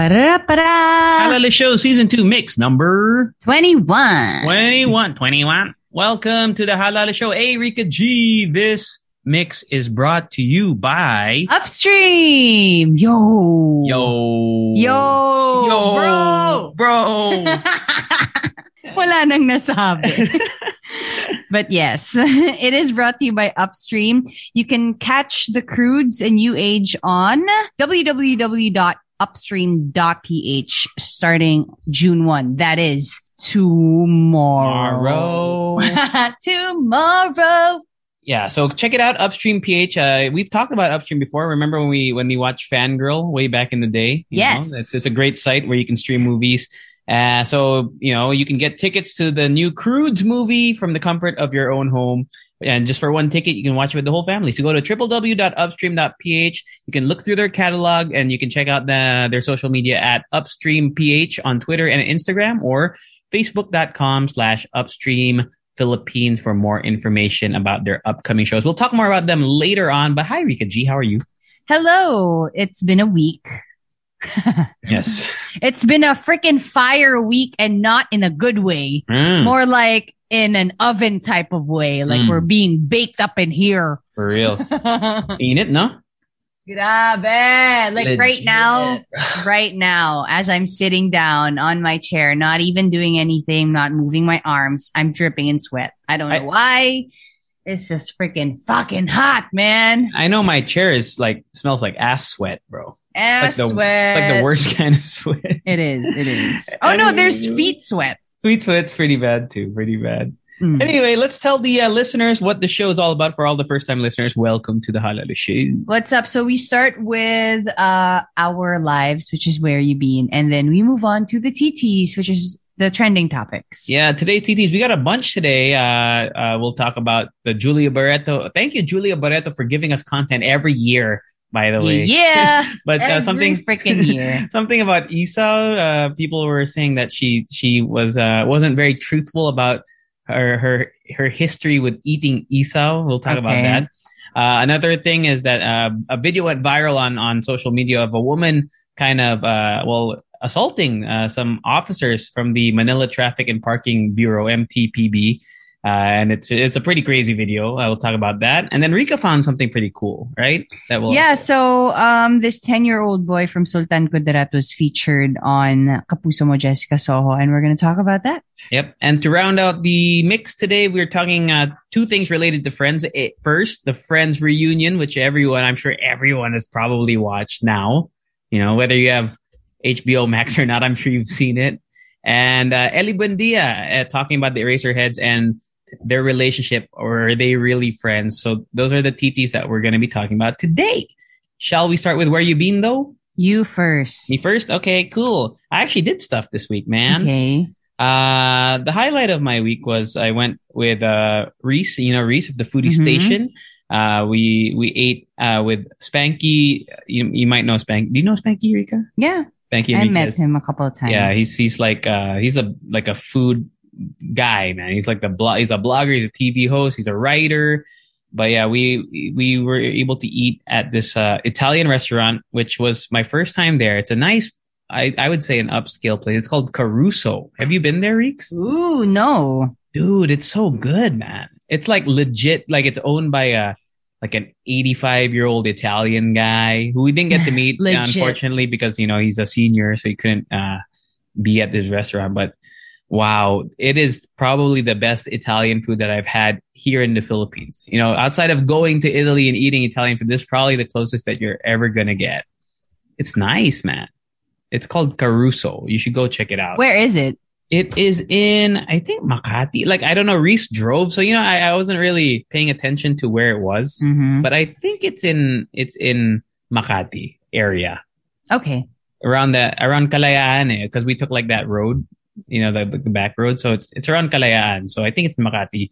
Halo Halo Show Season 2 Mix number 21. 21. 21. Welcome to the Halo Halo Show. Hey, Rika G. This mix is brought to you by... Upstream. Yo. Yo. Yo. Yo. Bro. Bro. Wala nang nasabi. but yes, it is brought to you by Upstream. You can catch the Croods and age on www.upstream.ph starting June 1. That is tomorrow. tomorrow. yeah, so check it out, Upstream PH. Uh, we've talked about Upstream before. Remember when we when we watched Fangirl way back in the day? You Yes. know, it's, it's a great site where you can stream movies. Uh, so, you know, you can get tickets to the new Croods movie from the comfort of your own home. And just for one ticket, you can watch it with the whole family. So go to www.upstream.ph. You can look through their catalog and you can check out the, their social media at upstreamph on Twitter and Instagram or facebook.com slash upstream Philippines for more information about their upcoming shows. We'll talk more about them later on. But hi, Rika G. How are you? Hello. It's been a week. Yes. It's been a freaking fire week and not in a good way. Mm, More like in an oven type of way. Like Mm. we're being baked up in here. for real. Ain't it, no? Grabe. Like right now, right now, as I'm sitting down on my chair, not even doing anything, not moving my arms, I'm dripping in sweat. I don't know I- why. It's just freaking fucking hot, man. I know my chair is like smells like ass sweat, bro. Ass like the sweat. like the worst kind of sweat. It is. It is. Oh no, there's feet sweat. Sweet sweat's pretty bad too. Pretty bad. Mm. Anyway, let's tell the uh, listeners what the show is all about. For all the first time listeners, welcome to the Halo Halo Show. What's up? So we start with uh our lives, which is where you been, and then we move on to the TTs, which is the trending topics. Yeah, today's TTs, we got a bunch today. Uh, uh, we'll talk about the Julia Barreto. Thank you, Julia Barreto, for giving us content every year, by the way. Yeah. but uh, something freaking year. something about isaw. Uh, people were saying that she she was uh, wasn't very truthful about her her her history with eating isaw. We'll talk about that. Uh, another thing is that uh, a video went viral on on social media of a woman kind of uh, well assaulting uh, some officers from the Manila Traffic and Parking Bureau (MTPB). Uh, and it's it's a pretty crazy video. I will talk about that. And then Rika found something pretty cool, right? That will Yeah, so um, this 10 year old boy from Sultan Kudarat was featured on Kapuso Mo Jessica Soho, and we're going to talk about that. Yep. And to round out the mix today, we're talking uh, two things related to Friends. Eh, First, the Friends reunion, which everyone, I'm sure everyone has probably watched now. You know, whether you have HBO Max or not, I'm sure you've seen it. And uh, Ely Buendia uh, talking about the Eraserheads and their relationship, or are they really friends? So those are the TTs that we're going to be talking about today. Shall we start with where you been though? You first. Me first? Okay, cool. I actually did stuff this week, man. Okay. Uh, the highlight of my week was I went with uh Reese, you know Reese of the Foodie Mhm. Station. Uh, we we ate uh with Spanky. You you might know Spanky. Do you know Spanky Rika? Yeah. Spanky. I met him a couple of times. Yeah, he's he's like uh he's a like a food guy, man. He's like the blog. He's a blogger. He's a TV host. He's a writer. But yeah, we we were able to eat at this uh, Italian restaurant, which was my first time there. It's a nice, I I would say, an upscale place. It's called Caruso. Have you been there, Reeks? Ooh, no. Dude, it's so good, man. It's like legit. Like it's owned by a like an 85 year old Italian guy who we didn't get to meet, unfortunately, because you know he's a senior, so he couldn't uh, be at this restaurant. But wow, it is probably the best Italian food that I've had here in the Philippines. You know, outside of going to Italy and eating Italian food, this is probably the closest that you're ever gonna get. It's nice, man. It's called Caruso. You should go check it out. Where is it? It is in, I think Makati. Like, I don't know, Reese drove. So, you know, I, I wasn't really paying attention to where it was, Mhm. but I think it's in, it's in Makati. area Okay. around that around Kalayaan because we took like that road, you know, the, the back road. So it's it's around Kalayaan. So I think it's Makati.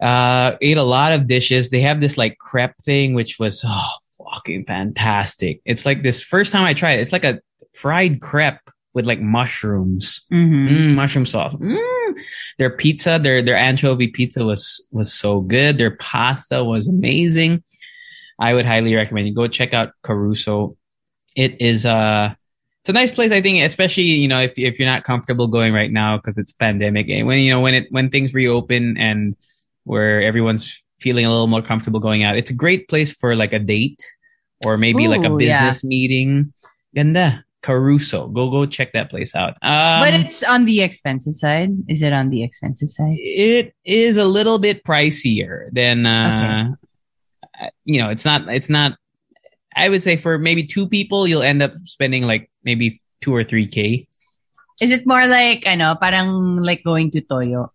Uh, ate a lot of dishes. They have this like crepe thing, which was oh, fucking fantastic. It's like this first time I tried it. It's like a fried crepe with like mushrooms, Mm-hmm. mm, mushroom sauce. Mm. Their pizza, their their anchovy pizza was was so good. Their pasta was amazing. I would highly recommend you go check out Caruso. It is uh it's a nice place I think especially you know if if you're not comfortable going right now because it's pandemic and when you know when it when things reopen and where everyone's feeling a little more comfortable going out it's a great place for like a date or maybe like a Ooh, yeah. business meeting. Ganda Caruso. Go go check that place out. Um, but it's on the expensive side. Is it on the expensive side? it is a little bit pricier than uh you know it's not it's not i would say for maybe two people you'll end up spending like maybe two or three k Is it more like ano, parang like going to Toyo?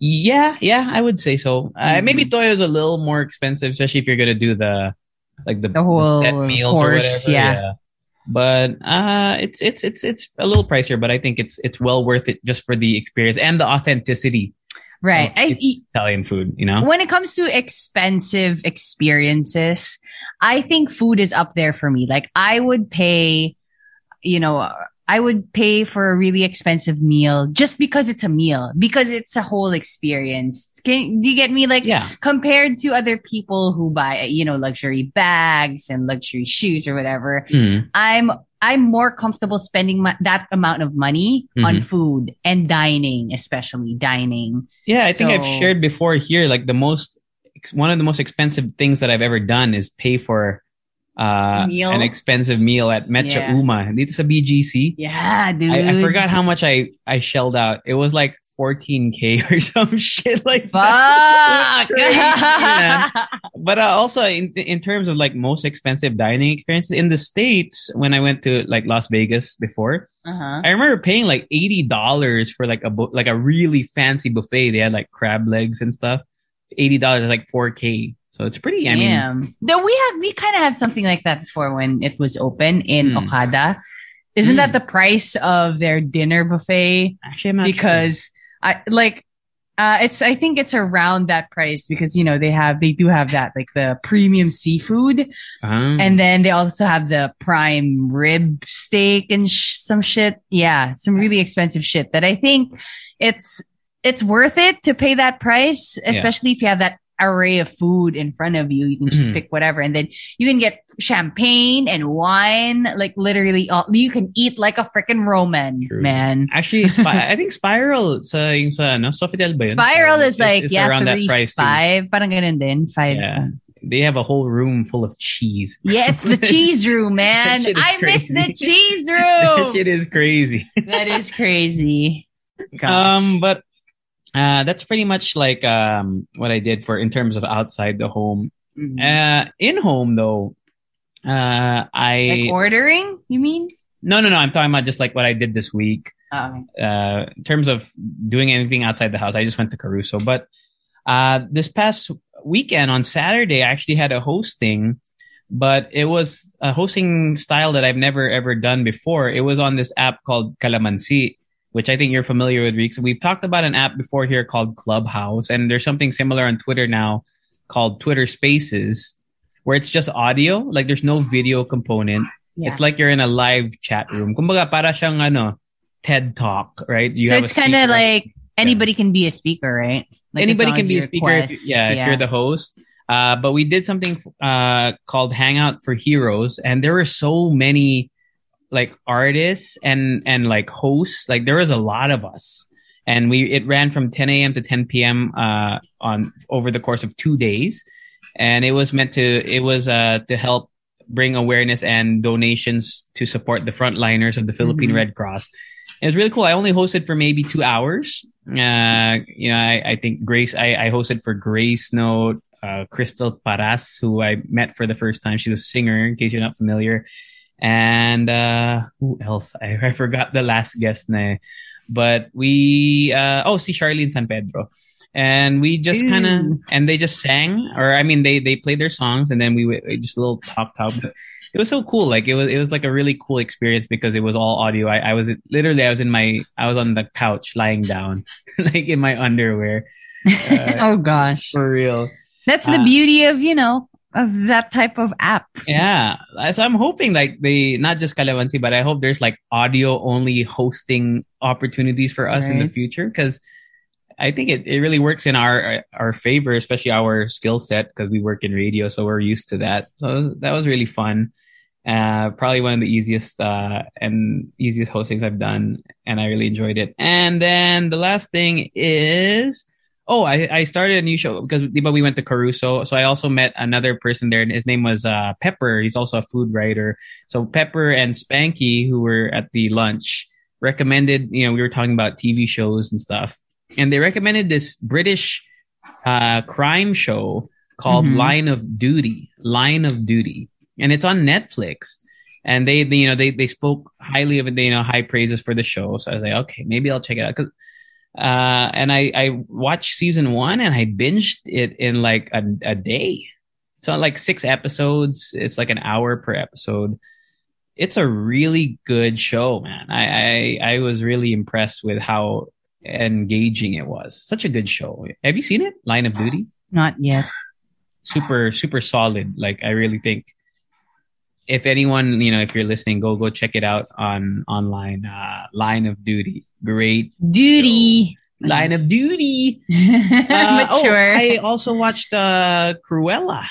yeah yeah i would say so uh, Mhm. maybe toyo is a little more expensive especially if you're gonna do the like the, The whole set meals or course, whatever yeah. but uh it's it's it's it's a little pricier but i think it's it's well worth it just for the experience and the authenticity Right. I, italian food you know when it comes to expensive experiences, I think food is up there for me. Like I would pay, you know, I would pay for a really expensive meal just because it's a meal, because it's a whole experience. Can, do you get me? Like yeah compared to other people who buy, you know, luxury bags and luxury shoes or whatever, Mhm. I'm I'm more comfortable spending my, that amount of money on Mhm. food and dining, especially dining. Yeah, I think I've shared before here. Like the most, one of the most expensive things that I've ever done is pay for uh, Meal? an expensive meal at Metro Yeah. Uma. Dito sa BGC. Yeah, dude. I, I forgot how much I I shelled out. It was like 14k or some shit like that. But uh, also in in terms of like most expensive dining experiences in the states, when I went to like Las Vegas before, uh-huh. I remember paying like eighty dollars for like a bu- like a really fancy buffet. They had like crab legs and stuff. Eighty dollars, like four k. So it's pretty. I mean. Though we have we kind of have something like that before when it was open in Hmm. Okada. Isn't Hmm. that the price of their dinner buffet? actually, not sure. I like uh it's I think it's around that price because you know they have they do have that like the premium seafood Um, and then they also have the prime rib steak and sh- some shit. Yeah, some really expensive shit that I think it's it's worth it to pay that price, especially if you have that array of food in front of you. You can just Mhm. pick whatever, and then you can get champagne and wine. Like literally, all, you can eat like a freaking Roman True. man. actually, Spi- I think Spiral sa yung sa no Sofitel ba yun? Spiral is like is yeah, around that three price too. five, parang ganun din five. Yeah. some- They have a whole room full of cheese. Yeah, it's the cheese room, man. shit is I miss the crazy. cheese that room. shit is crazy. that is crazy. Gosh. Um, but uh, that's pretty much like um what I did for in terms of outside the home. Mhm. Uh, in home though, uh, I like ordering, you mean? no no no. I'm talking about just like what I did this week. Oh, uh, in terms of doing anything outside the house, I just went to Caruso. But uh, this past weekend on Saturday, I actually had a hosting, but it was a hosting style that I've never ever done before. It was on this app called Calamansi, which I think you're familiar with, Reeks. We've talked about an app before here called Clubhouse, and there's something similar on Twitter now called Twitter Spaces, where it's just audio, like there's no video component. yeah. It's like you're in a live chat room. Kumbaga, para siyang ano, TED Talk, right? You so it's kind of like anybody can be a speaker, right? Like, anybody can be a speaker. If, request, yeah, if you're the host. Uh, but we did something uh, called Hangout for Heroes, and there were so many like artists and and like hosts. Like there was a lot of us, and we it ran from 10 a.m. to 10 p.m. Uh, on over the course of two days, and it was meant to it was uh to help bring awareness and donations to support the frontliners of the Philippine Mhm. Red Cross. It was really cool. I only hosted for maybe two hours. Uh, you know, I, I think Grace, I, I hosted for Grace Note, uh, Crystal Paras, who I met for the first time. She's a singer, in case you're not familiar. And, uh, who else? I, I forgot the last guest na, eh. but we, uh, oh, see Charlene San Pedro. And we just kind of, and they just sang, or I mean, they, they played their songs and then we, we just a little talk talk. But it was so cool. Like it was it was like a really cool experience because it was all audio. I, I was literally I was in my I was on the couch lying down, like in my underwear. Uh, oh gosh. for real. That's the Uh, beauty of, you know, of that type of app. Yeah. So I'm hoping like they not just Calamansi, but I hope there's like audio only hosting opportunities for us in the future because I think it, it really works in our our favor, especially our skill set because we work in radio, so we're used to that. So that was really fun. Uh, probably one of the easiest uh, and easiest hostings I've done, and I really enjoyed it. And then the last thing is Oh, I, I started a new show because diba, we went to Caruso. So I also met another person there and his name was uh, Pepper. He's also a food writer. So Pepper and Spanky, who were at the lunch, recommended, you know, we were talking about TV shows and stuff. And they recommended this British uh, crime show called Mhm. Line of Duty. Line of Duty. And it's on Netflix. And they, they, you know, they, they spoke highly of it, you know, high praises for the show. So I was like, okay, maybe I'll check it out. Cause uh, and I, I watched season one and I binged it in like a, a day. It's not like six episodes. It's like an hour per episode. It's a really good show, man. I, I, I was really impressed with how engaging it was. Such a good show. Have you seen it? Line of Duty? Not yet. Super, super solid. Like I really think if anyone, you know, if you're listening, go, go check it out on online. Uh, Line of Duty. Great Duty. Line of Duty. Uh, oh, Mature. I also watched uh, Cruella.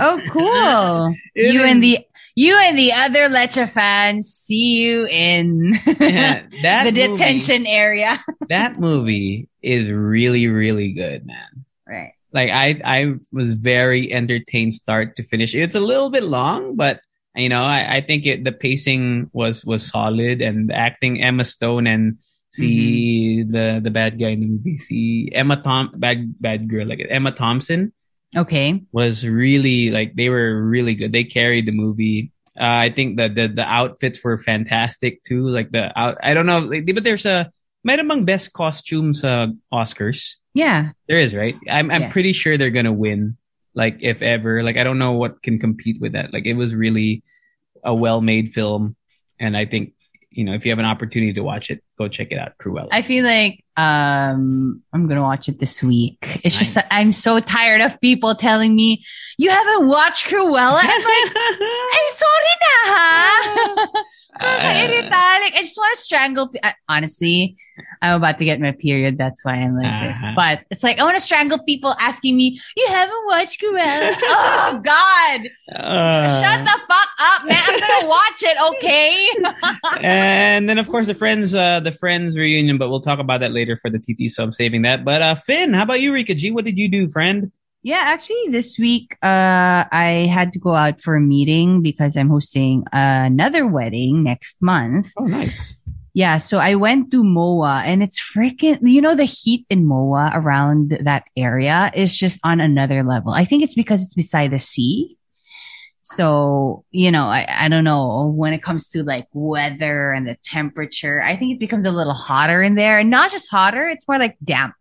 oh, cool. You is- and the you and the other Leche fans see you in Yeah, that the movie- detention area. That movie is really, really good, man. Right. Like I, I was very entertained start to finish. It's a little bit long, but you know, I, I think it the pacing was was solid and the acting. Emma Stone and see mm-hmm. the the bad guy in the movie. See Emma Tom bad bad girl like Emma Thompson. Okay. was really like they were really good. They carried the movie. Uh, I think that the the outfits were fantastic too. Like the out, I don't know, like, but there's a might among best costumes uh, Oscars. Yeah. There is right. I'm I'm Yes. pretty sure they're gonna win. Like if ever, like I don't know what can compete with that. Like it was really a well made film, and I think you know if you have an opportunity to watch it, go check it out. Cruella. I feel like um I'm gonna watch it this week. It's just that I'm so tired of people telling me you haven't watched Cruella. I'm like, I'm sorry na ha. Like, I just want to strangle. pe- I- Honestly, I'm about to get my period. That's why I'm like this. Uh-huh. But it's like I want to strangle people asking me, "You haven't watched Cruella?" oh God! Uh, Shut the fuck up, man! I'm gonna watch it. Okay. and then of course the friends uh the friends reunion but we'll talk about that later for the tt so i'm saving that but uh finn how about you rika g what did you do friend Yeah, actually, this week, uh, I had to go out for a meeting because I'm hosting another wedding next month. oh nice Yeah, so I went to MOA and it's freaking, you know, the heat in MOA around that area is just on another level. I think it's because it's beside the sea. So, you know, I, I don't know when it comes to like weather and the temperature, I think it becomes a little hotter in there and not just hotter. It's more like damp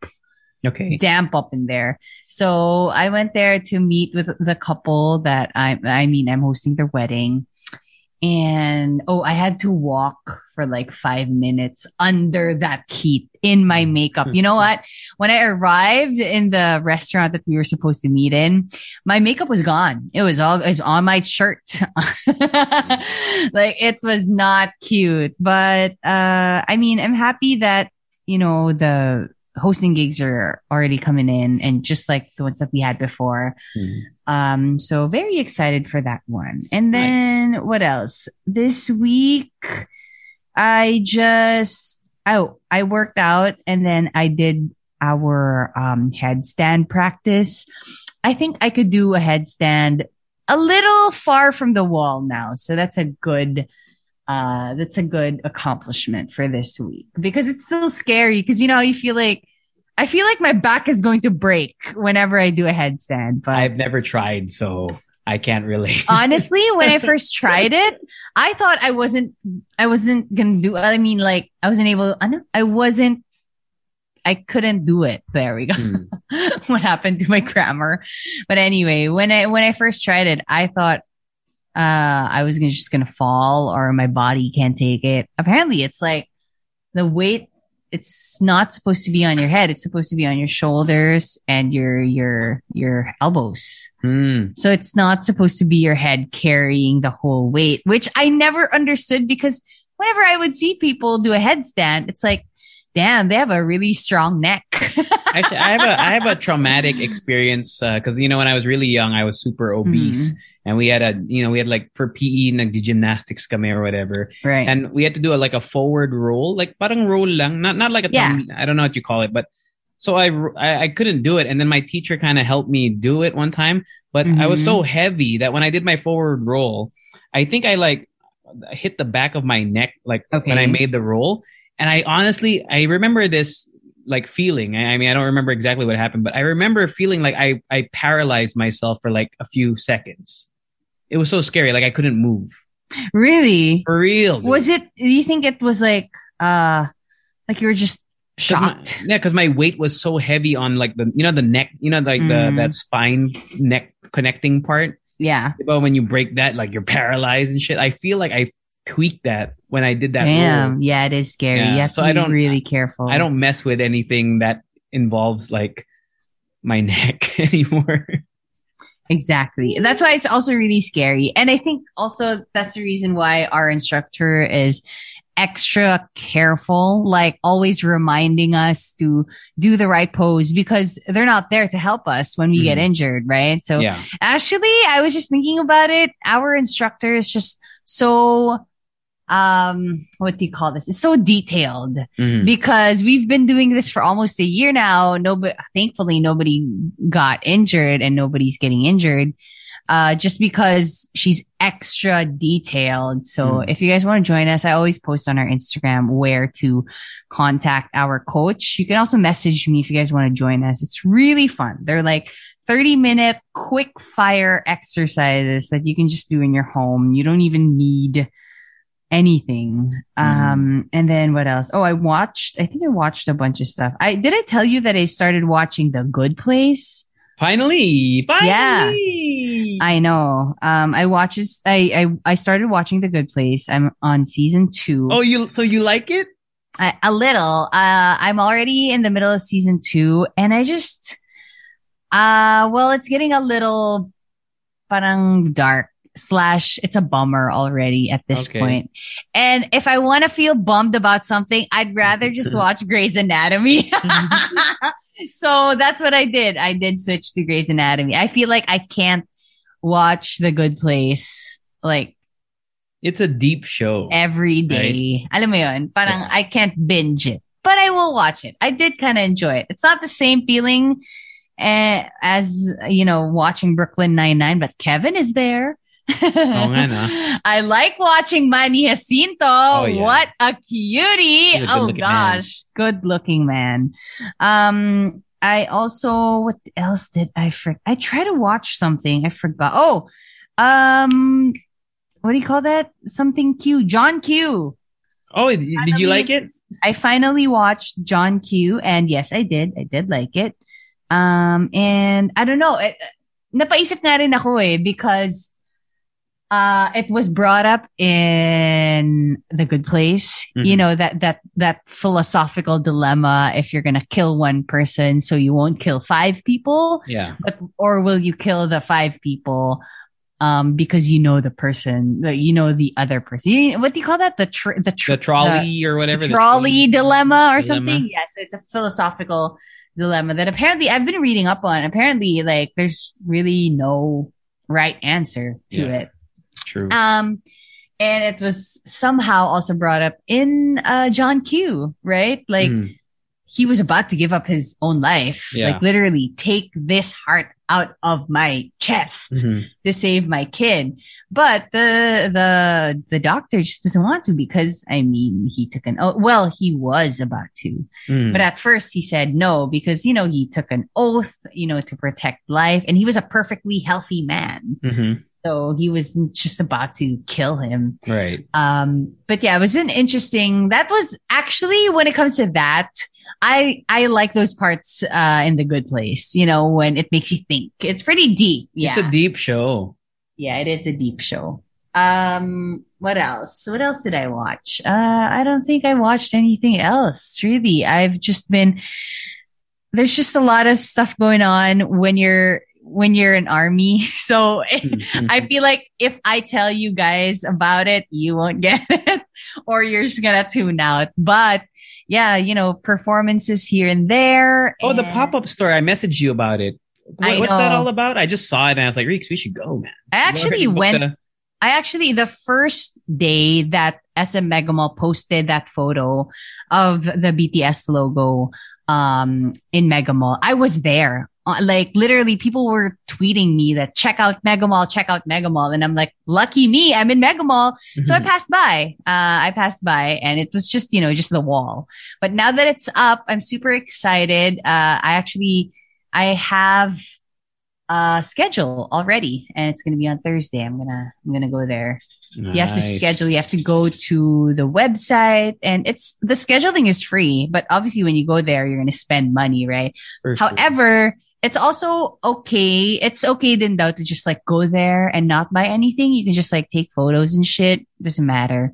okay damp up in there. So I went there to meet with the couple that I, I mean, I'm hosting their wedding. And oh, I had to walk for like five minutes under that heat in my makeup. You know what? When I arrived in the restaurant that we were supposed to meet in, my makeup was gone. It was all, it was on my shirt. like it was not cute, but, uh, I mean, I'm happy that, you know, the, hosting gigs are already coming in and just like the ones that we had before. Mhm. Um, so very excited for that one. And then what else? This week, I just, oh, I worked out and then I did our, um, headstand practice. I think I could do a headstand a little far from the wall now. So that's a good, uh, that's a good accomplishment for this week because it's still scary because you know you feel like I feel like my back is going to break whenever I do a headstand. But i've never tried so i can't really honestly, when I first tried it, I thought I wasn't I wasn't gonna do. I mean, like I wasn't able. I know I wasn't. I couldn't do it. There we go. Hmm. what happened to my grammar? But anyway, when I when I first tried it, I thought uh, I was gonna, just gonna fall or my body can't take it. Apparently it's like the weight, it's not supposed to be on your head. It's supposed to be on your shoulders and your, your, your elbows. Hmm. So it's not supposed to be your head carrying the whole weight, which I never understood because whenever I would see people do a headstand, it's like, damn, they have a really strong neck. Actually, I have a I have a traumatic experience because you know when I was really young, I was super obese, and we had a you know we had like for PE nagdi gymnastics kami or whatever, right. and we had to do a, like a forward roll, like parang roll lang, not not like a Yeah. tum- I don't know what you call it, but so I I, I couldn't do it, and then my teacher kind of helped me do it one time, but I was so mm-hmm. heavy that when I did my forward roll, I think I like hit the back of my neck like when I made the roll, and I honestly I remember this like feeling. I, I mean, I don't remember exactly what happened, but I remember feeling like I I paralyzed myself for like a few seconds. It was so scary, like I couldn't move really? for real. dude. Was it, do you think it was like, uh, like you were just 'Cause my- shocked? yeah, because my weight was so heavy on like the you know the neck, you know like the Mhm. that spine neck connecting part. yeah. But when you break that, like you're paralyzed and shit. I feel like I tweaked that when I did that. Damn. Yeah, it is scary. Yeah, so I be don't- really careful. I don't mess with anything that involves like my neck anymore. Exactly. That's why it's also really scary. And I think also that's the reason why our instructor is extra careful, like always reminding us to do the right pose because they're not there to help us when we get Mhm. injured, right? So yeah, actually, I was just thinking about it. Our instructor is just so, um, what do you call this? It's so detailed Mhm. because we've been doing this for almost a year now. Nobody, thankfully, nobody got injured and nobody's getting injured. Uh, just because she's extra detailed. So Mm. if you guys want to join us, I always post on our Instagram where to contact our coach. You can also message me if you guys want to join us. It's really fun. They're like 30 minute quick fire exercises that you can just do in your home. You don't even need anything. Um, and then what else? Oh, I watched, I think I watched a bunch of stuff. I, did I tell you that I started watching The Good Place? finally, finally. Yeah. I know. Um, I watched, I, I, I started watching The Good Place. I'm on season two. oh, you so you like it? a, a little. Uh, I'm already in the middle of season two and I just, uh, well, it's getting a little parang dark slash it's a bummer already at this Okay. point. And if I want to feel bummed about something, I'd rather just watch Grey's Anatomy. so that's what I did. I did switch to Grey's Anatomy. I feel like I can't watch The Good Place like It's a deep show. every day. Alam mo yun, parang Yeah. I can't binge it, but I will watch it. I did kind of enjoy it. It's not the same feeling eh, as, you know, watching Brooklyn Nine-Nine, but Kevin is there. I like watching Manny Jacinto. Oh, yeah. What a cutie. A Oh gosh. Good looking man. Um, I also, what else did I forget? I tried to watch something. I forgot. Oh, um, what do you call that? Something Q. John Q. Oh, did, you like it? I finally watched John Q. And yes, I did. I did like it. Um, and I don't know. It, napaisip nga rin ako eh, because uh, it was brought up in The Good Place. You Mhm. know, that, that, that philosophical dilemma. If you're going to kill one person, so you won't kill five people, Yeah. but, or will you kill the five people? Um, because you know the person, the- you know the other person. You- what do you call that? The tr- the, tr- The trolley or whatever. the the trolley dilemma or dilemma. something. Yes, it's a philosophical dilemma that apparently I've been reading up on. Apparently, like there's really no right answer to Yeah. it. True. Um, and it was somehow also brought up in uh John Q, right? Like Mm. he was about to give up his own life, Yeah. like literally take this heart out of my chest Mhm. to save my kid. But the the the doctor just doesn't want to because I mean he took an oath. well he was about to. Mm. But at first he said no because you know he took an oath, you know, to protect life and he was a perfectly healthy man. Mhm. So he was just about to kill him. Right. Um, but yeah, it was an interesting, that was actually when it comes to that, I, I like those parts, uh, in the good place, you know, when it makes you think it's pretty deep. Yeah. It's a deep show. Yeah, it is a deep show. Um, what else? What else did I watch? Uh, I don't think I watched anything else, really. I've just been, there's just a lot of stuff going on when you're, when you're an army. So I feel like if I tell you guys about it, you won't get it or you're just gonna tune out. But yeah, you know, performances here and there. Oh, the pop up store. I messaged you about it. What- what's that all about? I just saw it and I was like, Reeks, we should go, man. I actually went a- I actually, the first day that SM Megamall posted that photo of the BTS logo, um, in Megamall, I was there. Uh, Like literally people were tweeting me that check out Megamall, check out Megamall. And I'm like, lucky me, I'm in Megamall. So I passed by, uh, I passed by and it was just, you know, just the wall. But now that it's up, I'm super excited. Uh, I actually, I have a schedule already and it's going to be on Thursday. I'm going to, I'm going to go there. You have to schedule, you have to go to the website and it's, the scheduling is free, but obviously when you go there, you're going to spend money, right? For sure. It's also okay. It's okay then though to just like go there and not buy anything. You can just like take photos and shit. Doesn't matter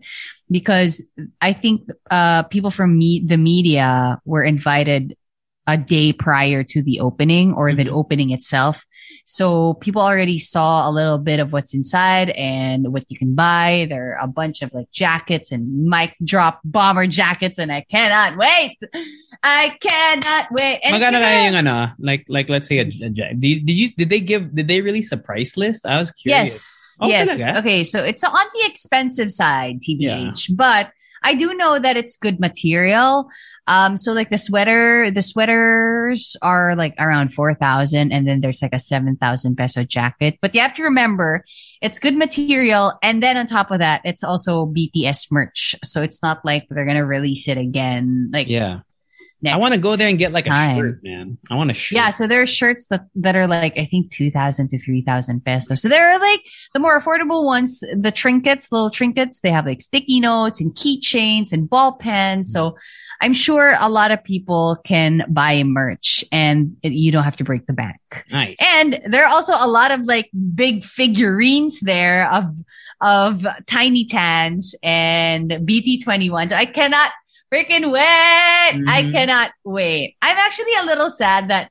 because I think, uh, people from me, the media were invited a day prior to the opening or the Mhm. opening itself. So people already saw a little bit of what's inside and what you can buy. There are a bunch of like jackets and mic drop bomber jackets and I cannot wait. I cannot wait. And know- kaya yung ano, like like let's say a, a did, did you did they give did they release a price list? I was curious. Yes. Oh, yes. talaga? Okay. So it's on the expensive side, TBH, but I do know that it's good material. Um, so like the sweater, the sweaters are like around 4,000 and then there's like a 7,000 peso jacket. But you have to remember it's good material. And then on top of that, it's also BTS merch. So it's not like they're going to release it again. Like Yeah. Next I want to go there and get like a time. shirt, man. I want a shirt. Yeah, so there are shirts that, that are like, I think 2,000 to 3,000 pesos. So there are like the more affordable ones, the trinkets, little trinkets, they have like sticky notes and keychains and ball pens. So I'm sure a lot of people can buy merch and it- you don't have to break the bank. Nice. And there are also a lot of like big figurines there of, of Tiny Tans and BT21. So I cannot freaking wait. I Mhm. cannot wait. I'm actually a little sad that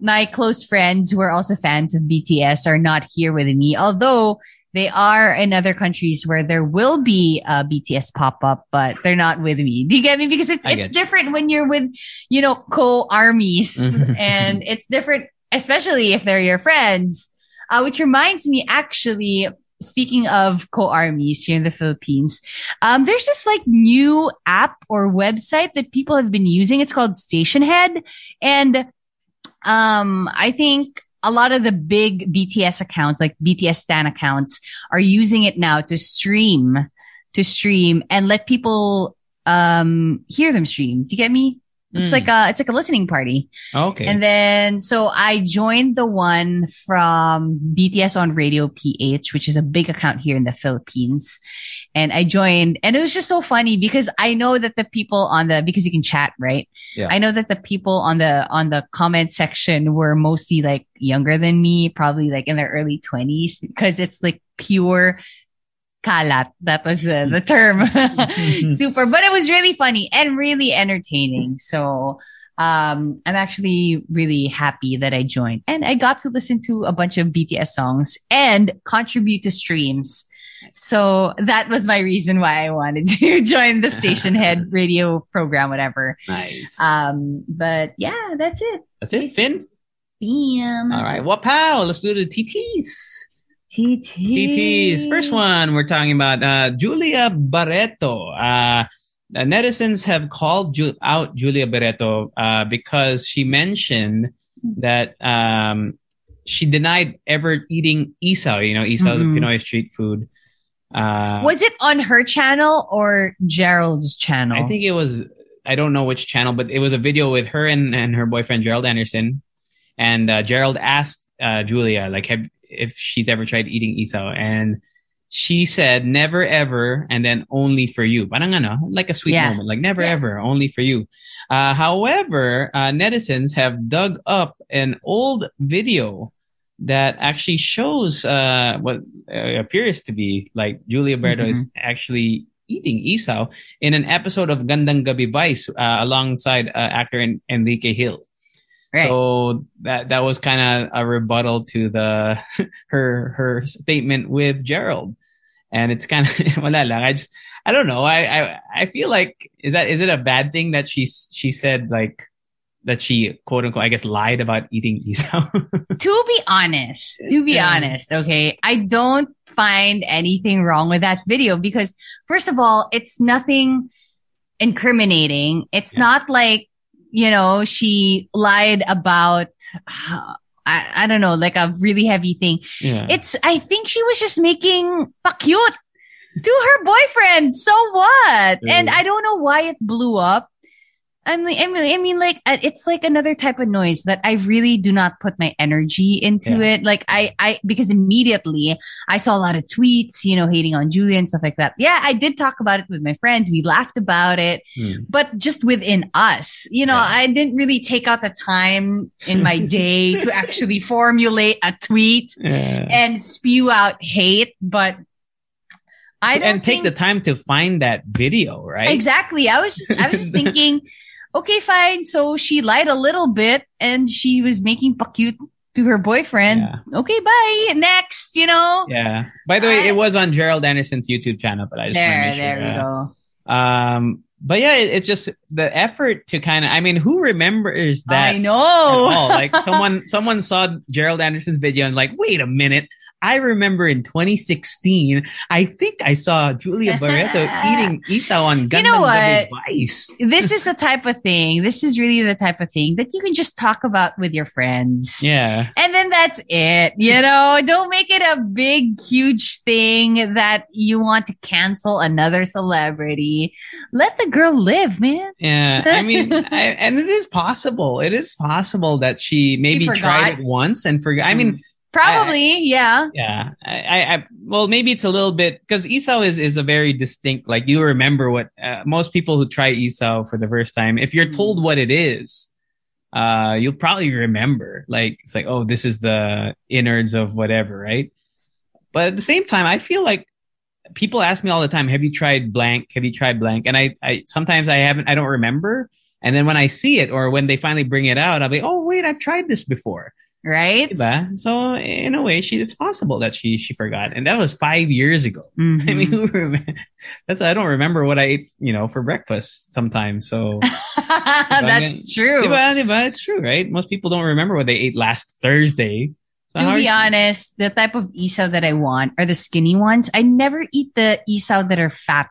my close friends who are also fans of BTS are not here with me, although they are in other countries where there will be a BTS pop up, but they're not with me. Do you get me? Because it's, I it's get you. different when you're with, you know, co-armies Mhm. and it's different, especially if they're your friends. Uh, which reminds me, actually, speaking of co-armies here in the Philippines, um, there's this like new app or website that people have been using. It's called Stationhead. And, um, I think a lot of the big BTS accounts, like BTS Stan accounts are using it now to stream, to stream and let people, um, hear them stream. Do you get me? It's Mm. like a, it's like a listening party. okay. And then, so I joined the one from BTS on Radio PH, which is a big account here in the Philippines. And I joined and it was just so funny because I know that the people on the, because you can chat, right? Yeah. I know that the people on the, on the comment section were mostly like younger than me, probably like in their early twenties because it's like pure kalat. That was the, the term. Super, but it was really funny and really entertaining. So, um, I'm actually really happy that I joined and I got to listen to a bunch of BTS songs and contribute to streams. So that was my reason why I wanted to join the Stationhead radio program, whatever. nice. Um, but yeah, that's it. That's it, Finn. Bam. All right. Well, pal, let's do the TTs. TT. TTs. First one, we're talking about uh, Julia Barreto. Uh, the netizens have called Ju- out Julia Barreto uh, because she mentioned that um, she denied ever eating isaw, you know, isaw, Mhm. the Pinoy street food. Uh, Was it on her channel or Gerald's channel? I think it was, I don't know which channel, but it was a video with her and, and her boyfriend, Gerald Anderson. And uh, Gerald asked uh, Julia, like, have, if she's ever tried eating isaw. And she said, never ever, and then only for you. Parang ano, like a sweet Yeah. moment, like never Yeah. ever, only for you. Uh, however, uh, netizens have dug up an old video that actually shows uh, what uh, appears to be like Julia Barreto Mm-hmm. is actually eating isaw in an episode of Gandang Gabi Vice uh, alongside uh, actor en- Enrique Gil. Right. So that that was kind of a rebuttal to the her her statement with Gerald, and it's kind of. I just I don't know. I, I I feel like is that is it a bad thing that she she said like that she quote unquote I guess lied about eating isaw. to be honest, to be Yeah. honest, okay, I don't find anything wrong with that video because first of all, it's nothing incriminating. It's Yeah. not like, you know, she lied about, I, I don't know, like a really heavy thing. yeah. It's, I think she was just making cute to her boyfriend. So what? And I don't know why it blew up. I mean, I mean, I mean, like it's like another type of noise that I really do not put my energy into Yeah. it. Like I, I, because immediately I saw a lot of tweets, you know, hating on Julia and stuff like that. Yeah, I did talk about it with my friends. We laughed about it, Hmm. but just within us, you know, Yeah. I didn't really take out the time in my day to actually formulate a tweet Yeah. and spew out hate, but I don't and take think- the time to find that video, right? Exactly. I was just I was just thinking, okay, fine. So she lied a little bit and she was making cute to her boyfriend. Yeah. Okay, bye. Next, you know. Yeah. By the way, it was on Gerald Anderson's YouTube channel, but I just There, sure. there we go. Um, but yeah, it, it's just the effort to kind of. I mean, who remembers that? I at know. all? Like someone, someone saw Gerald Anderson's video and like, wait a minute. I remember in 2016, I think I saw Julia Barreto eating isaw on Gandang You know what? Vice. this is the type of thing. This is really the type of thing that you can just talk about with your friends. Yeah. And then that's it. You know, don't make it a big, huge thing that you want to cancel another celebrity. Let the girl live, man. Yeah, I mean, I, and it is possible. It is possible that she maybe tried it once and forgot. I mean, mm. Probably, yeah. yeah, I, I, I well, maybe it's a little bit because isaw is is a very distinct. Like you remember what uh, most people who try isaw for the first time, if you're told what it is, uh, you'll probably remember. Like it's like, oh, this is the innards of whatever, right? But at the same time, I feel like people ask me all the time, "Have you tried blank? Have you tried blank?" And I, I sometimes I haven't. I don't remember. And then when I see it, or when they finally bring it out, I'll be, "Oh, wait, I've tried this before." Right? Diba? So in a way, she it's possible that she she forgot, and that was five years ago. Mhm. I mean, who? That's I don't remember what I ate, you know, for breakfast sometimes. So that's true. diba, diba, it's true, right? Most people don't remember what they ate last Thursday. So To be honest, the type of isaw that I want are the skinny ones. I never eat the isaw that are fat.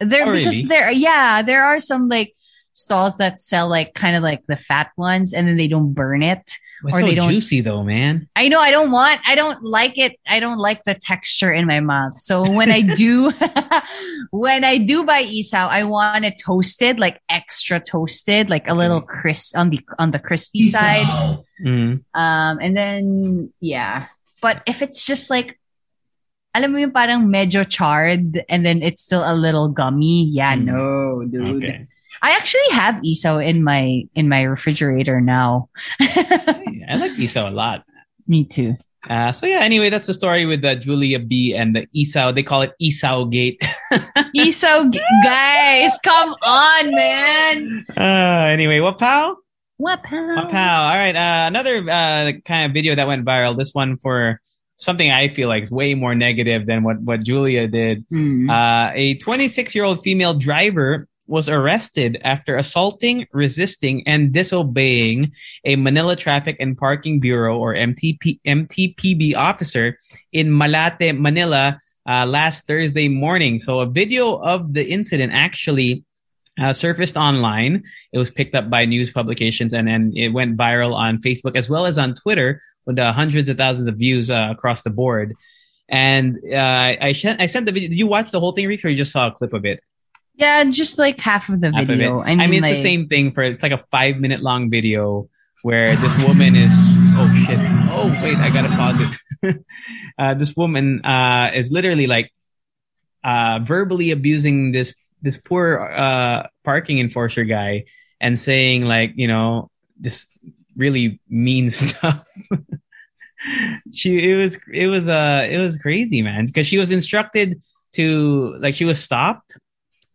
There Oh, because really? there, yeah, there are some like stalls that sell like kind of like the fat ones, and then they don't burn it. It's or so they don't- juicy though, man. I know I don't want, I don't like it. I don't like the texture in my mouth. So when I do, when I do buy isaw, I want it toasted, like extra toasted, like a little crisp on the on the crispy side. Mm. Um, and then, yeah. But if it's just like, alam mo yung parang medyo charred and then it's still a little gummy, yeah, Mm. no, dude. Okay. I actually have isaw in my, in my refrigerator now. I like isaw a lot. Me too. Uh, so yeah, anyway, that's the story with uh, Julia B and the Isaw. They call it Isaw Gate. G- guys, come on, man. uh, anyway, what pal? What pal? What pal? All right, uh, another uh, kind of video that went viral. This one for something I feel like is way more negative than what what Julia did. Uh, a 26 year old female driver was arrested after assaulting, resisting, and disobeying a Manila Traffic and Parking Bureau or MTP, MTPB officer in Malate, Manila, uh, last Thursday morning. So a video of the incident actually uh, surfaced online. It was picked up by news publications and then it went viral on Facebook as well as on Twitter with uh, hundreds of thousands of views uh, across the board. And uh, I, sent I sent the video. Did you watch the whole thing, Rick, or you just saw a clip of it? Yeah, just like half of the half of video. it. I mean, it's like, the same thing for it's like a five minute long video where this woman is oh shit oh wait I gotta pause it. uh, this woman uh, is literally like uh, verbally abusing this this poor uh, parking enforcer guy and saying like you know just really mean stuff. she it was it was uh it was crazy, man, because she was instructed to like she was stopped.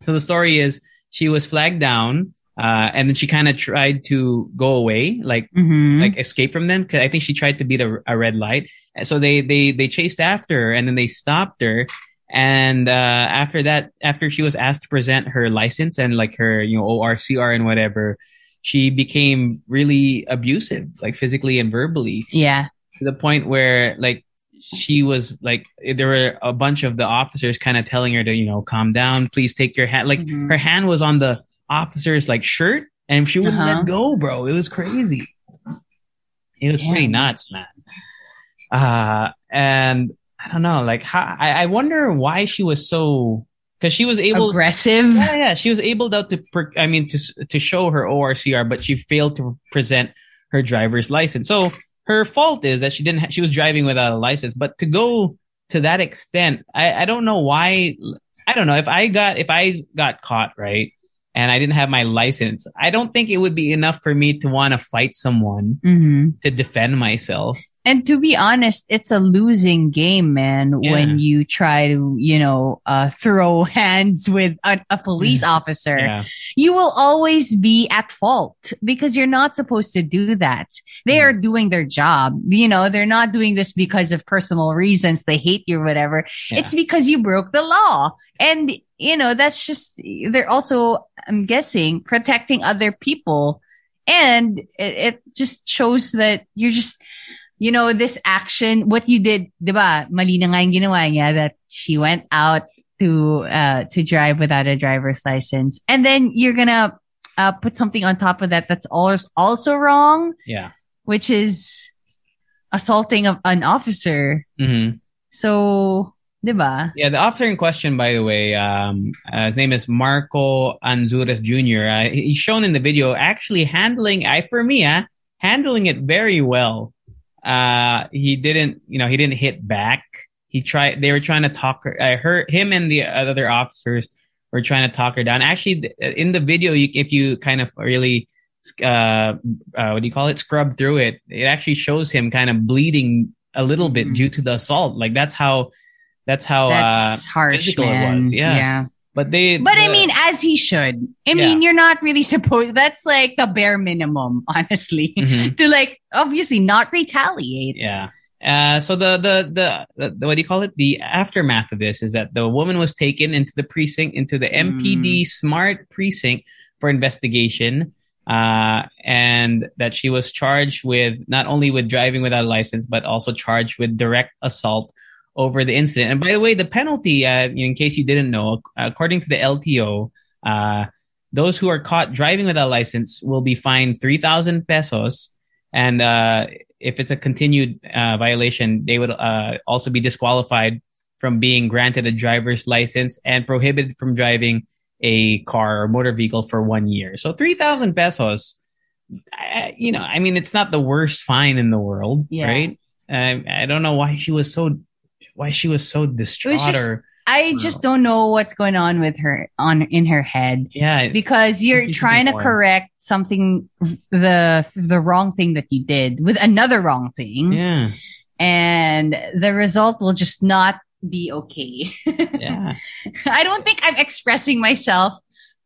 So the story is she was flagged down, uh, and then she kind of tried to go away, like Mhm. like escape from them because I think she tried to beat a, a red light. So they they they chased after her and then they stopped her. And uh, after that, after she was asked to present her license and like her you know ORCR and whatever, she became really abusive, like physically and verbally, yeah. to the point where like she was like there were a bunch of the officers kind of telling her to you know calm down, please take your hand. Like Mhm. her hand was on the officer's like shirt and she wouldn't Uh-huh. let go, bro. It was crazy. It was pretty nuts, man. Uh, and I don't know, like how, I, I wonder why she was so, cause she was able, Aggressive. yeah, yeah, she was able though to, per, I mean, to, to show her ORCR, but she failed to present her driver's license. So her fault is that she didn't, ha- she was driving without a license, but to go to that extent, I, I don't know why, I don't know if I got, if I got caught, right? And I didn't have my license. I don't think it would be enough for me to want to fight someone hmm to defend myself. And to be honest, it's a losing game, man, Yeah. when you try to, you know, uh, throw hands with a, a police officer. Yeah. You will always be at fault because you're not supposed to do that. They Mm. are doing their job. You know, they're not doing this because of personal reasons. They hate you or whatever. Yeah. It's because you broke the law. And, you know, that's just, they're also, I'm guessing, protecting other people. And it, it just shows that you're just, you know, this action, what you did, diba, mali na nga yung ginawa niya that she went out to, uh, to drive without a driver's license. And then you're gonna, uh, put something on top of that that's also, also wrong, Yeah. which is assaulting of an officer. hmm So, diba? Yeah. The officer in question, by the way, um, uh, his name is Marco Anzures Jr. Uh, he's shown in the video actually handling, I, for me, uh, handling it very well. Uh, he didn't, you know, he didn't hit back. He tried, they were trying to talk her, I heard him and the other officers were trying to talk her down. Actually, in the video, you, if you kind of really, uh, uh, what do you call it? Scrub through it. It actually shows him kind of bleeding a little bit Mhm. due to the assault. Like that's how, that's how, That's uh, harsh, physical it man. was, yeah. But they, But I mean, as he should. I mean, you're not really supposed, that's like the bare minimum, honestly, Mhm. to like, obviously not retaliate. Yeah. Uh, so the, the, the, the, what do you call it? The aftermath of this is that the woman was taken into the precinct, into the MPD smart precinct for investigation. Uh, and that she was charged with not only with driving without a license, but also charged with direct assault over the incident. And by the way, the penalty, uh, in case you didn't know, according to the LTO, uh, those who are caught driving without a license will be fined 3,000 pesos. And, uh, if it's a continued, uh, violation, they would, uh, also be disqualified from being granted a driver's license and prohibited from driving a car or motor vehicle for one year. So 3,000 pesos, I, you know, I mean, it's not the worst fine in the world, Yeah. right? I, I don't know why she was so, why she was so distraught just- or, I just don't know what's going on with her on in her head yeah. because you're trying to correct something, the, the wrong thing that you did with another wrong thing. Yeah. And the result will just not be okay. Yeah. I don't think I'm expressing myself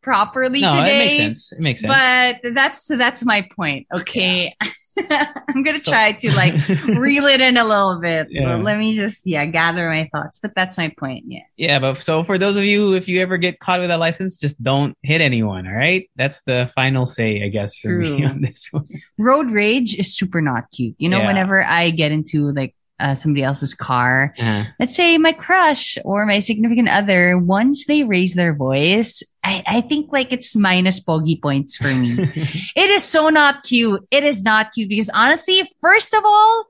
properly No, today. it makes sense. It makes sense. But that's that's my point. Okay. I'm gonna So- try to like reel it in a little bit. Yeah. Let me just yeah, gather my thoughts. But that's my point. Yeah. yeah, but so for those of you, if you ever get caught with a license, just don't hit anyone. All right. That's the final say, I guess, for me on this one. Road rage is super not cute. You know, Yeah. whenever I get into like uh, somebody else's car, Uh, let's say my crush or my significant other, once they raise their voice, I, I think like it's minus bogey points for me. It is so not cute. It is not cute because honestly, first of all,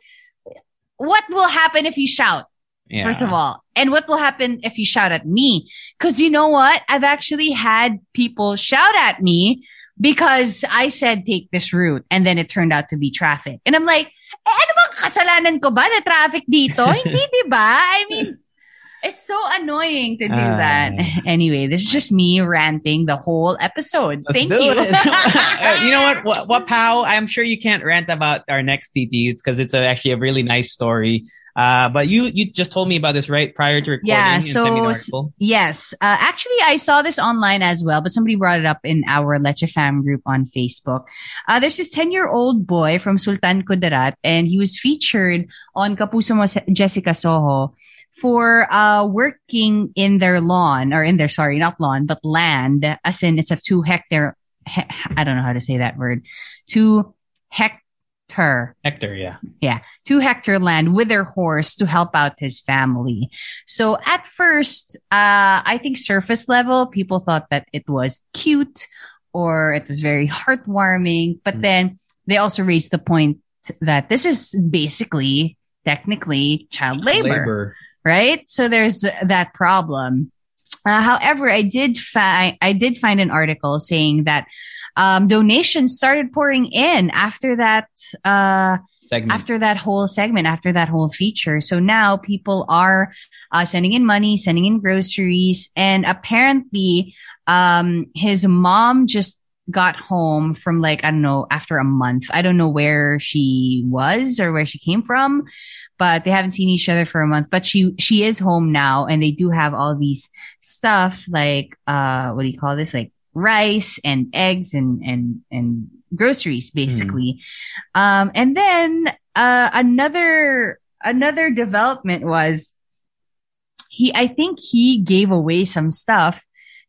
what will happen if you shout? yeah. First of all, and what will happen if you shout at me? Cause you know what? I've actually had people shout at me because I said take this route and then it turned out to be traffic. And I'm like, eh, ano bang kasalanan ko ba na traffic dito? Hindi, di ba? I mean, It's so annoying to do Ah. that. Anyway, this is just me ranting the whole episode. Thank you. Uh, you know what? What, what pal? I'm sure you can't rant about our next TT. It's because it's a, actually a really nice story. Uh, but you you just told me about this right prior to recording. Yeah, and sent me the so- article. Yes. Uh, actually, I saw this online as well, but somebody brought it up in our Leche Fam group on Facebook. Uh, there's this 10 year old boy from Sultan Kudarat, and he was featured on Kapuso Mo Jessica Soho for uh, working in their lawn, or in their, sorry, not lawn, but land, as in it's a two hectare, he- I don't know how to say that word, two hectare Hector, Hector, yeah. Yeah. To Hector land with their horse to help out his family. So at first, uh, I think surface level, people thought that it was cute or it was very heartwarming, but Mm. then they also raised the point that this is basically technically child labor right? So there's that problem. Uh, however, I did find I did find an article saying that um, donations started pouring in after that uh, Segment. after that whole segment, after that whole feature. So now people are uh, sending in money, sending in groceries, and apparently, um, his mom just got home from like I don't know after a month. I don't know where she was or where she came from, but they haven't seen each other for a month. But she she is home now, and they do have all these stuff like uh, what do you call this? Like rice and eggs and and and groceries, basically. Um, and then uh, another another development was he. I think he gave away some stuff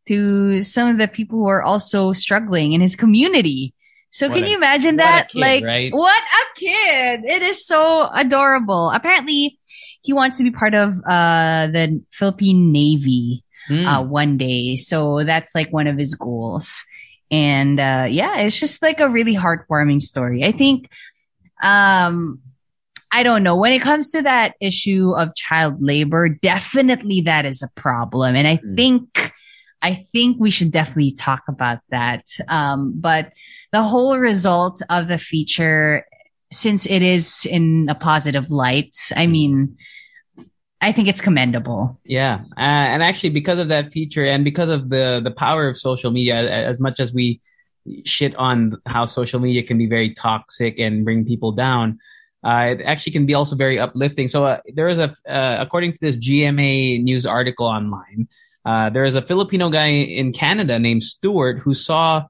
to some of the people who are also struggling in his community. So What can a- you imagine that? kid, like, right? what a kid! It is so adorable. Apparently, he wants to be part of uh the Philippine Navy Hmm. uh, one day. So that's like one of his goals. And uh, yeah, it's just like a really heartwarming story. I think, um, I don't know, when it comes to that issue of child labor, definitely that is a problem. And I Mm. think, I think we should definitely talk about that. Um, but the whole result of the feature, since it is in a positive light, I mean, I think it's commendable. Yeah, uh, and actually, because of that feature, and because of the the power of social media, as much as we shit on how social media can be very toxic and bring people down, uh, it actually can be also very uplifting. So uh, there is a, uh, according to this GMA news article online, uh, there is a Filipino guy in Canada named Stuart who saw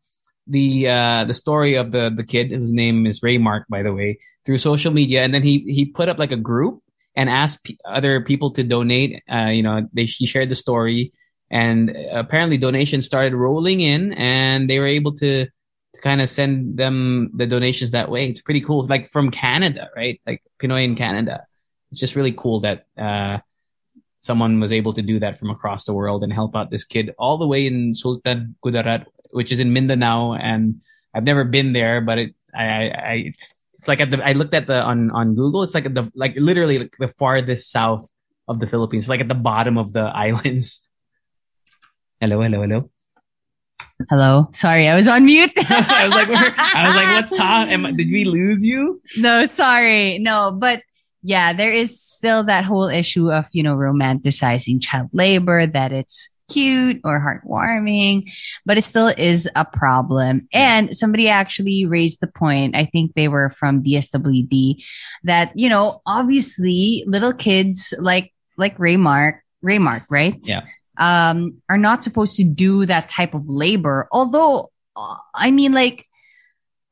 the uh, the story of the the kid whose name is Ray Mark, by the way, through social media, and then he he put up like a group and asked p- other people to donate. Uh, you know, they he shared the story, and apparently donations started rolling in, and they were able to, to kind of send them the donations that way. It's pretty cool, like from Canada, right? Like Pinoy in Canada. It's just really cool that uh, someone was able to do that from across the world and help out this kid all the way in Sultan Kudarat, which is in Mindanao, and I've never been there, but it I I, I it's like at the I looked at the on on Google. It's like at the like literally like the farthest south of the Philippines, like at the bottom of the islands. Hello, hello, hello. Hello. Sorry, I was on mute. I was like, I was like, what's Tom? Am, did we lose you? no, sorry. No, but yeah, there is still that whole issue of, you know, romanticizing child labor, that it's cute or heartwarming, but it still is a problem. And somebody actually raised the point, I think they were from DSWD, that, you know, obviously little kids like, like Raymark, Raymark, right? Yeah. Um, are not supposed to do that type of labor. Although, uh, I mean, like,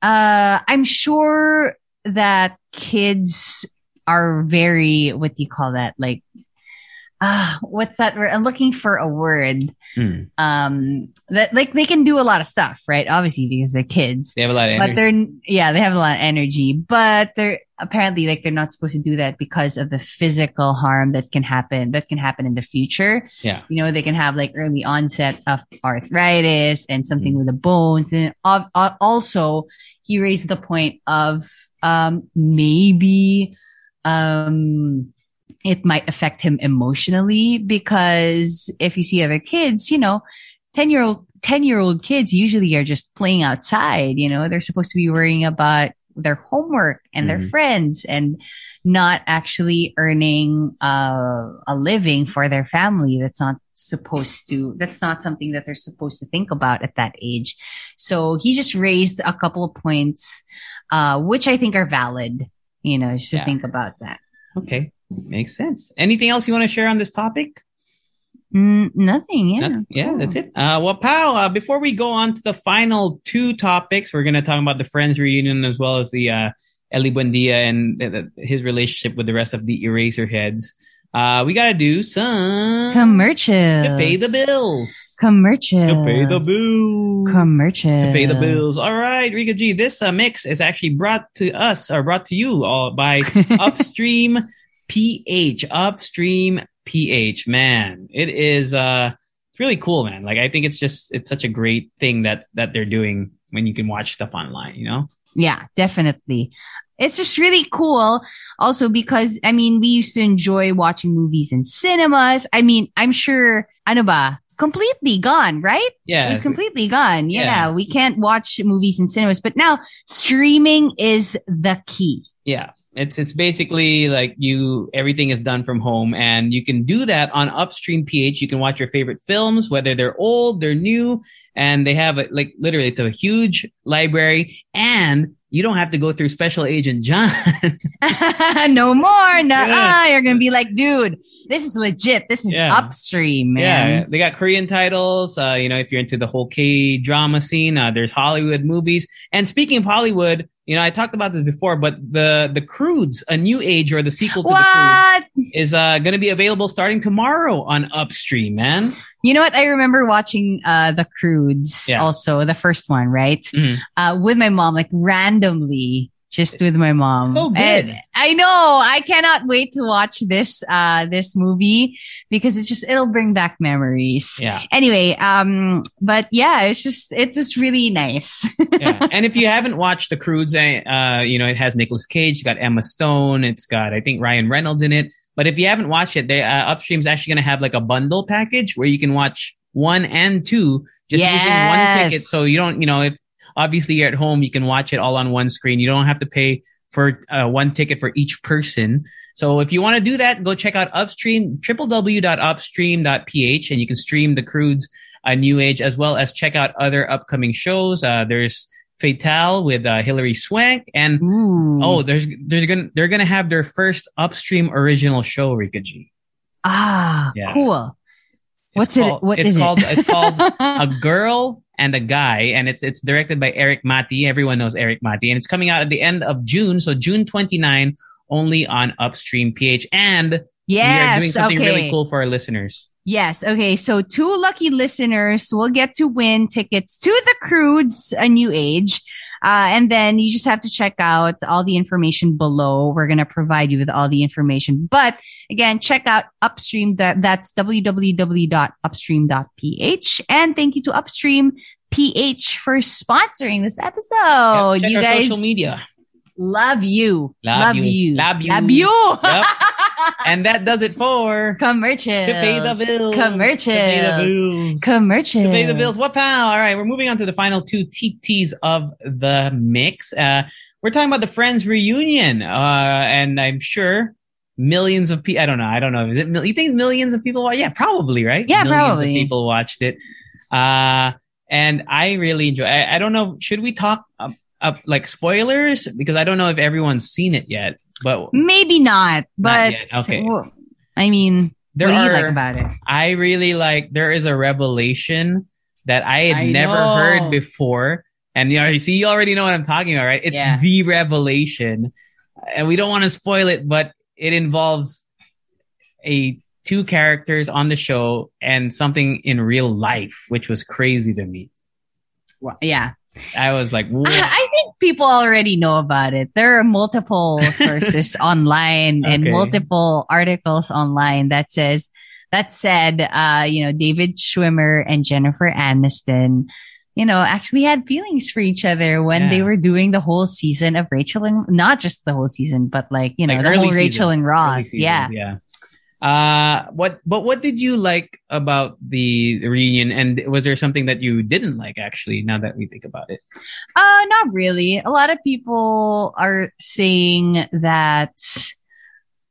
uh, I'm sure that kids are very, what do you call that? Like, ah, what's that? I'm looking for a word. Hmm. Um, that like they can do a lot of stuff, right? Obviously because they're kids, They have a lot of but they're, yeah, they have a lot of energy, but they're apparently like they're not supposed to do that because of the physical harm that can happen, that can happen in the future. Yeah. You know, they can have like early onset of arthritis and something Mm. with the bones. And al- al- also he raised the point of, um, maybe, um, it might affect him emotionally because if you see other kids, you know, 10 year old, 10 year old kids usually are just playing outside, you know, they're supposed to be worrying about their homework and their Mhm. friends and not actually earning uh, a living for their family. That's not supposed to, that's not something that they're supposed to think about at that age. So he just raised a couple of points, uh, which I think are valid, you know, just to think about that. Okay. Makes sense. Anything else you want to share on this topic? Mm, nothing. Yeah. Nothing? yeah, Cool. that's it. Uh, well, pal, uh, before we go on to the final two topics, we're going to talk about the Friends reunion as well as the uh, Ely Buendia and his relationship with the rest of the Eraserheads. Uh, we got to do some Commercials. to pay the bills. Commercials. To pay the bills. Commercials. to pay the bills. All right, Rica G. This uh, mix is actually brought to us or brought to you all by Upstream PH. Upstream PH. Man, it is uh it's really cool, man. Like I think it's just it's such a great thing that that they're doing when you can watch stuff online, you know? Yeah, definitely. It's just really cool. Also because, I mean, we used to enjoy watching movies in cinemas. I mean, I'm sure, ano ba, completely gone, right? Yeah. It's completely gone. Yeah, Yeah. We can't watch movies in cinemas, but now streaming is the key. Yeah. It's it's basically like you everything is done from home and you can do that on Upstream PH. You can watch your favorite films, whether they're old, they're new, and they have a, like literally it's a huge library and you don't have to go through special agent John. no more. No, Yeah. you're going to be like, dude, this is legit. This is Yeah. upstream, man. Yeah, they got Korean titles. Uh, you know, if you're into the whole K drama scene, uh, there's Hollywood movies. And speaking of Hollywood, you know, I talked about this before, but the the Croods, a new age or the sequel to the Croods, What? is uh, going to be available starting tomorrow on Upstream. Man, You know what? I remember watching uh the Croods Yeah. also, the first one, right? Mhm. Uh with my mom, like randomly, just with my mom. So good. And I know. I cannot wait to watch this uh this movie because it's just it'll bring back memories. yeah, Anyway, um, but yeah, it's just it's just really nice. yeah. And if you haven't watched the Croods, uh, you know, it has Nicolas Cage, it's got Emma Stone, it's got I think Ryan Reynolds in it. But if you haven't watched it, they uh, Upstream's actually going to have like a bundle package where you can watch one and two just using one ticket. So you don't, you know, if obviously you're at home, you can watch it all on one screen. You don't have to pay for uh, one ticket for each person. So if you want to do that, go check out Upstream, www.upstream.ph, and you can stream the Croods a New Age as well as check out other upcoming shows. Uh, there's Fatale with uh, Hilary Swank, and Ooh. oh, there's there's gonna they're gonna have their first Upstream original show, Rica G. ah, Yeah. cool. It's What's it? called- What it's is called, it? It's called a girl and a guy, and it's it's directed by Erik Matti. Everyone knows Erik Matti, and it's coming out at the end of June, so June 29, only on Upstream PH. And we are yes. doing something okay. really cool for our listeners. Yes. Okay. So two lucky listeners will get to win tickets to the Croods, a new age. Uh, and then you just have to check out all the information below. We're going to provide you with all the information. But again, check out Upstream. That, that's www.upstream.ph. And thank you to Upstream PH for sponsoring this episode. You guys social media. Love you. Love Love you. you. Love you. Love you. Yep. And that does it for Commercials. to pay the bills. Commercials. To pay the bills. Commercials. to pay the bills. What pal? All right, we're moving on to the final two TTs of the mix. Uh, we're talking about the Friends reunion, uh, and I'm sure millions of people. I don't know. I don't know. Is it? mil- You think millions of people? wa- Yeah, probably. Right? Yeah, millions probably. Of people watched it, uh, and I really enjoy. I, I don't know. Should we talk up, up like spoilers because I don't know if everyone's seen it yet, but Maybe not, but yet, okay. well, I mean, there what do are. you like about it? I really like there is a revelation that I had I never know. heard before. And you know, you see, you already know what I'm talking about, right? It's Yeah. the revelation. And we don't want to spoil it, but it involves a two characters on the show and something in real life, which was crazy to me. Well, Yeah, I was like, I, "Whoa." I think people already know about it. There are multiple sources online and multiple articles online that says that said, uh, you know, David Schwimmer and Jennifer Aniston, you know, actually had feelings for each other when Yeah. they were doing the whole season of Rachel and not just the whole season, but like you know Like the whole Rachel and Ross. seasons, Yeah. Yeah. Uh, what, but what did you like about the reunion? And was there something that you didn't like actually, now that we think about it? Uh, not really. A lot of people are saying that.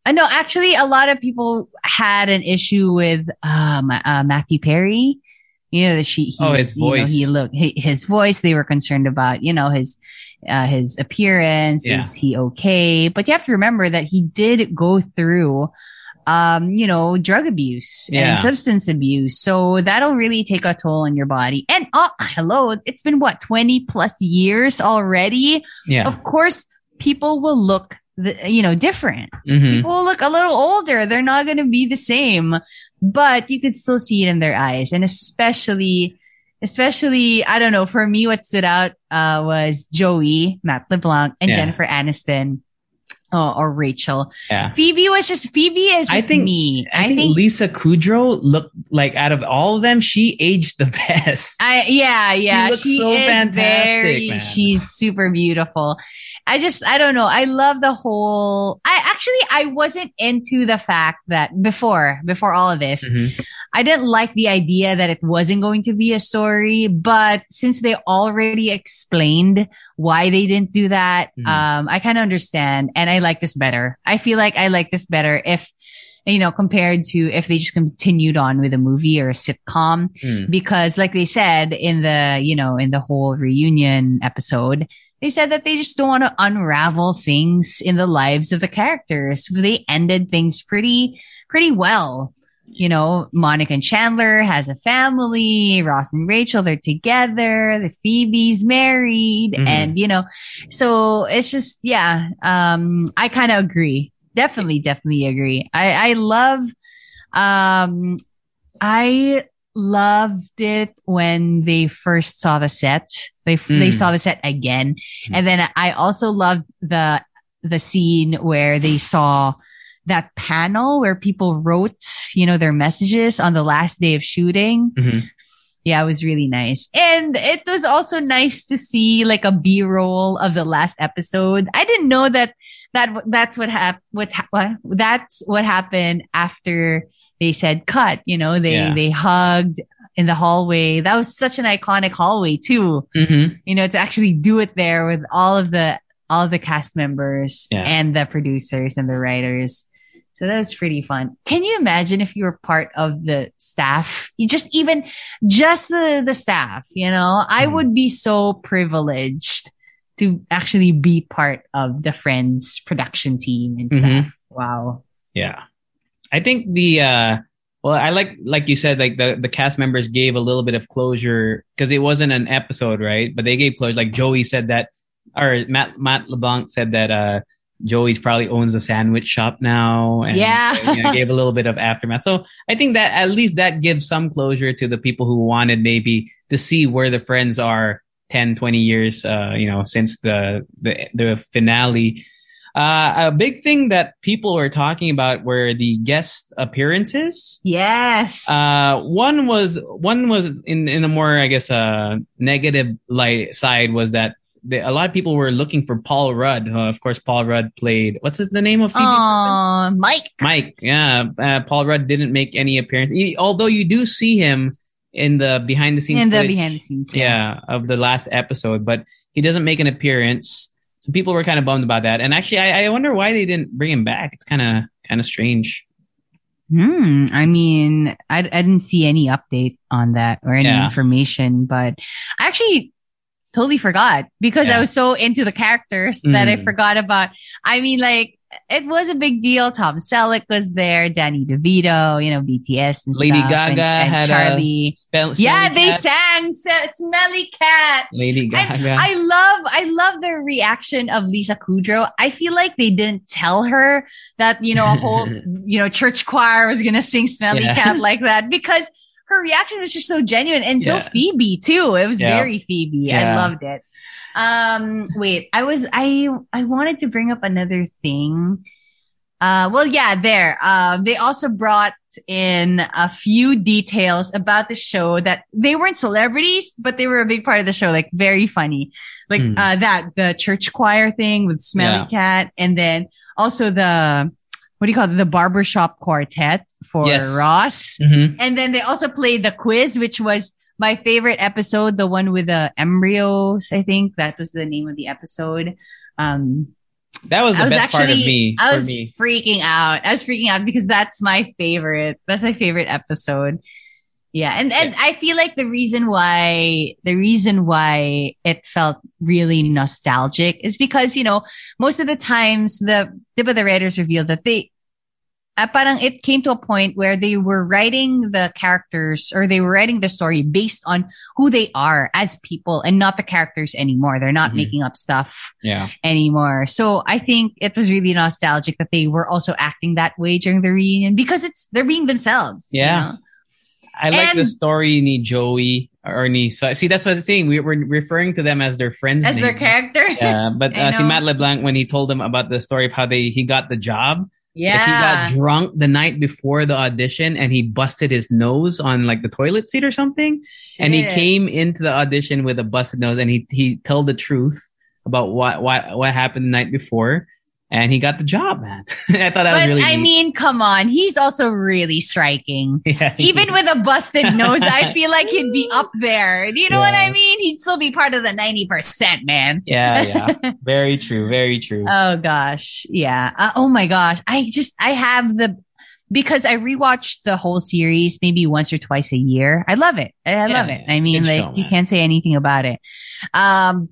Uh, no, actually, a lot of people had an issue with um, uh, Matthew Perry. You know that she, he, Oh, his you know, voice. he looked hi- his voice. They were concerned about, you know, his uh, his appearance. Yeah. Is he okay? But you have to remember that he did go through, um, you know, drug abuse Yeah. and substance abuse. So that'll really take a toll on your body. And oh, hello, it's been what twenty plus years already Yeah. of course people will look the, you know different Mhm. people will look a little older they're not going to be the same but you could still see it in their eyes and especially especially i don't know for me what stood out uh, was joey matt leblanc and Yeah. jennifer aniston oh, or rachel Yeah. phoebe was just phoebe is I think- me I, think, Lisa Kudrow looked like out of all of them, she aged the best. I yeah yeah looks she so is very man. she's super beautiful. I just I don't know I love the whole I actually I wasn't into the fact that before before all of this Mhm. I didn't like the idea that it wasn't going to be a story but since they already explained why they didn't do that Mhm. um I kind of understand and I like this better. I feel like I like this better if you know compared to if they just continued on with a movie or a sitcom Mm. because like they said in the you know in the whole reunion episode they said that they just don't want to unravel things in the lives of the characters they ended things pretty pretty well you know monica and chandler has a family ross and rachel they're together the phoebe's married Mhm. and you know so it's just yeah um i kind of agree definitely definitely agree i i love um I loved it when they first saw the set. They they Mm. saw the set again, and then I also loved the the scene where they saw that panel where people wrote, you know, their messages on the last day of shooting. Mhm. Yeah, it was really nice. And it was also nice to see like a B-roll of the last episode. I didn't know that that that's what hap- what's ha- what that's what happened after they said cut, you know, they Yeah. they hugged in the hallway. That was such an iconic hallway too. Mhm. You know, to actually do it there with all of the all of the cast members Yeah. and the producers and the writers. So that was pretty fun. Can you imagine if you were part of the staff? You just even just the the staff, you know? I Mhm. would be so privileged to actually be part of the Friends production team and stuff. Mhm. Wow. Yeah. I think the uh well I like like you said like the the cast members gave a little bit of closure because it wasn't an episode, right? But they gave closure like Joey said that or Matt Matt LeBlanc said that uh Joey's probably owns a sandwich shop now and Yeah. you know, gave a little bit of aftermath. So I think that at least that gives some closure to the people who wanted maybe to see where the friends are 10, 20 years uh, you know, since the the the finale. Uh, a big thing that people were talking about were the guest appearances. Yes. Uh, one was one was in in a more I guess uh negative light side was that the, a lot of people were looking for Paul Rudd. Uh, of course, Paul Rudd played what's his the name of Phoebe's husband? Mike. Mike. Yeah, uh, Paul Rudd didn't make any appearance. He, although you do see him in the behind the scenes In the footage, behind the scenes. yeah, of the last episode, but he doesn't make an appearance. So people were kind of bummed about that. And actually, I, I wonder why they didn't bring him back. It's kind of kind of strange. Hmm. I mean, I, I didn't see any update on that or any Yeah. information, but I actually totally forgot because Yeah. I was so into the characters that I Mm. forgot about. I mean, like, it was a big deal. Tom Selleck was there, Danny DeVito, you know, BTS and Lady stuff, Gaga and, had a Charlie. Spell, yeah, they Cat. sang S- "Smelly Cat." Lady And Gaga. I love, I love the reaction of Lisa Kudrow. I feel like they didn't tell her that, you know, a whole, you know, church choir was going to sing Smelly Yeah. Cat like that because her reaction was just so genuine and so Phoebe too. It was Yeah. very Phoebe. I loved it. Um, wait, I was, I, I wanted to bring up another thing. Uh, well, yeah, there. Um, they also brought in a few details about the show that they weren't celebrities, but they were a big part of the show. Like very funny, like Hmm. uh, that the church choir thing with Smelly Cat, and then also the what do you call it? The barbershop quartet for Yes. Ross. Mhm. And then they also played the quiz, which was my favorite episode, the one with the embryos, I think. That was the name of the episode. Um, That was the I was best actually, part of me. I was me. freaking out. I was freaking out because that's my favorite. That's my favorite episode. Yeah. And, and I feel like the reason why, the reason why it felt really nostalgic is because, you know, most of the times the, the writers revealed that they, uh, parang it came to a point where they were writing the characters or they were writing the story based on who they are as people and not the characters anymore. They're not Mhm. making up stuff Yeah. anymore. So I think it was really nostalgic that they were also acting that way during the reunion because it's they're being themselves. you Yeah. know? I like the story ni Joey or ni so see that's what I'm saying. We were referring to them as their friends. As their name. characters. Yeah, but uh, see. Matt LeBlanc when he told them about the story of how they he got the job. yeah. He got drunk the night before the audition and he busted his nose on like the toilet seat or something. And he came into the audition with a busted nose and he he told the truth about what what what happened the night before. And he got the job, man. I thought that was really I neat. mean, come on, he's also really striking. yeah, Even with a busted nose, I feel like he'd be up there. Do you know what I mean? He'd still be part of the 90%, man. yeah, yeah. Very true, very true. Oh gosh. Yeah. Uh, oh my gosh. I just, I have the, because I rewatch the whole series maybe once or twice a year. I love it. I I Yeah, love it. I mean, like show, you can't say anything about it. Um,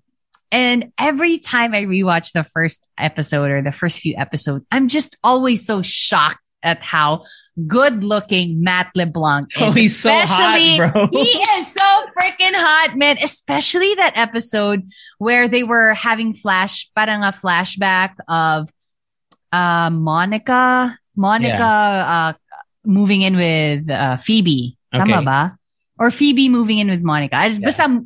and every time I rewatch the first episode or the first few episodes, I'm just always so shocked at how good looking Matt LeBlanc is. oh, he's so Especially- hot, bro. he is so freaking hot, man. Especially that episode where they were having flash, parang a flashback of uh, Monica, Monica uh, moving in with uh, Phoebe. Tama ba? Or Phoebe moving in with Monica. I just, Yeah. Basta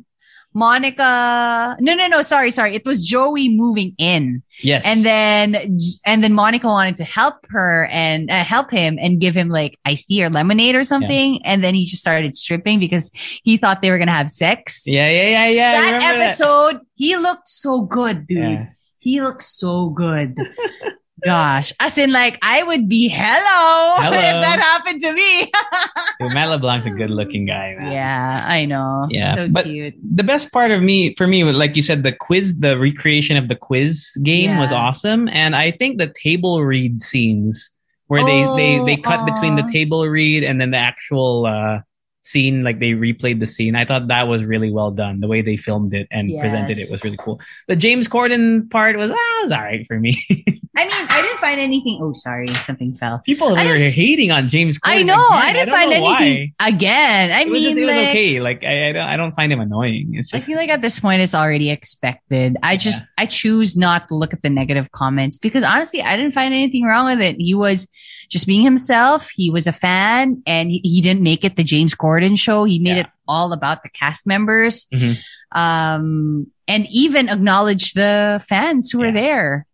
Monica. No, no, no. Sorry, sorry. It was Joey moving in, yes. and then and then Monica wanted to help her and uh, help him and give him like iced tea or lemonade or something, and then he just started stripping because he thought they were gonna have sex. Yeah, yeah, yeah, yeah. That episode, he looked so good, dude. Yeah. He looked so good. Gosh, as in like I would be hello, Hello. if that happened to me. Dude, Matt LeBlanc's a good looking guy, man. yeah, I know. Yeah, so but- cute. The best part of me, for me, like you said, the quiz, the recreation of the quiz game was awesome. And I think the table read scenes where they, they, they Oh, cut between the table read and then the actual, uh, scene, like they replayed the scene. I thought that was really well done. The way they filmed it and presented it was really cool. The James Corden part was, ah, was all right for me. I mean, I didn't find anything. Oh, sorry, something fell. People I were hating on James Corden. I know. again. I didn't don't find know why. anything again. I It mean, just, it was okay. Like I, I don't, I don't find him annoying. It's just I feel like at this point it's already expected. I just I choose not to look at the negative comments because honestly, I didn't find anything wrong with it. He was just being himself. He was a fan and he, he didn't make it the James Corden show. He made Yeah. it all about the cast members. Mhm. Um and even acknowledged the fans who were there.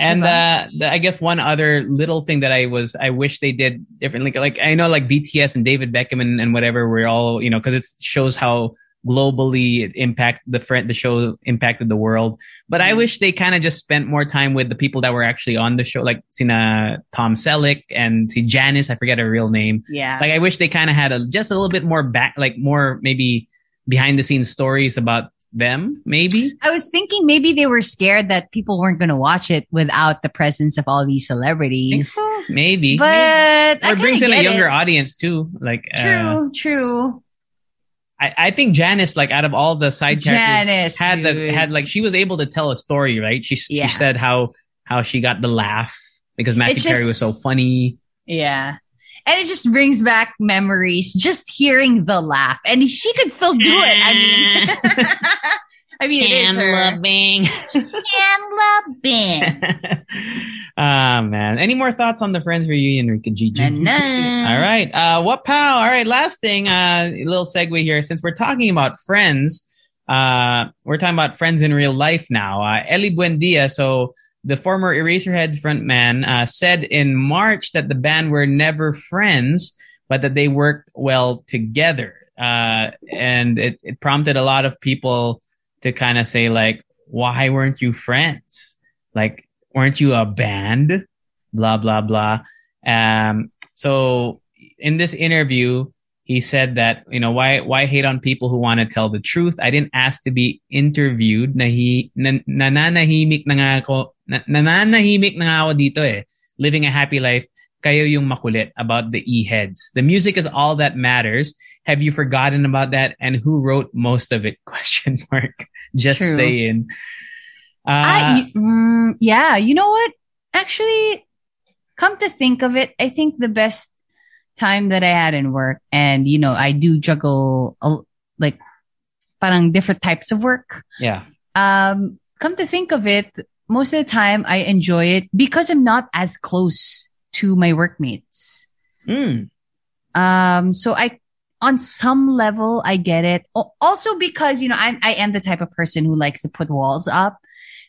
And uh, the, I guess one other little thing that I was, I wish they did differently. Like I know, like BTS and David Beckham and, and whatever, we're all, you know, because it shows how globally it impact the friend, the show impacted the world. But I Mhm. wish they kind of just spent more time with the people that were actually on the show, like Sina Tom Selleck and see Janice. I forget her real name. Yeah. Like I wish they kind of had a just a little bit more back, like more maybe behind the scenes stories about them, maybe. I was thinking maybe they were scared that people weren't going to watch it without the presence of all these celebrities. so? Maybe. But maybe. Or it brings in a younger it. audience too. Like uh, True, true. I, I think Janice, like out of all the side characters, Janice had the had like she was able to tell a story, right? She Yeah. she said how how she got the laugh because Matthew It's Perry was so funny. Yeah. And it just brings back memories just hearing the laugh. And she could still do it. I mean, I mean, it is her. Bing. Chandler Bing. Ah man. Any more thoughts on the Friends reunion, Rica G? G? Na-na. All right. Uh, what pal? All right. Last thing, uh, a little segue here. Since we're talking about friends, uh, we're talking about friends in real life now. Uh, Ely Buendia. So the former Eraserheads frontman, uh, said in March that the band were never friends, but that they worked well together. Uh, and it, it prompted a lot of people to kind of say like, why weren't you friends? Like, weren't you a band? blah blah blah. Um, so in this interview, he said that you know why why hate on people who want to tell the truth. I didn't ask to be interviewed. Nahi nan, nananahimik na nga ako na, nananahimik na nga ako dito eh. Living a happy life. Kayo yung makulit about the e-heads. The music is all that matters. Have you forgotten about that? And who wrote most of it? Question mark. Just True. saying. Uh, I, mm, yeah, you know what? Actually, come to think of it, I think the best time that I had in work, and you know, I do juggle a- like parang different types of work. yeah. Um, come to think of it, most of the time I enjoy it because I'm not as close to my workmates. Mm. Um, so I, on some level, I get it. Also because, you know, I, I am the type of person who likes to put walls up.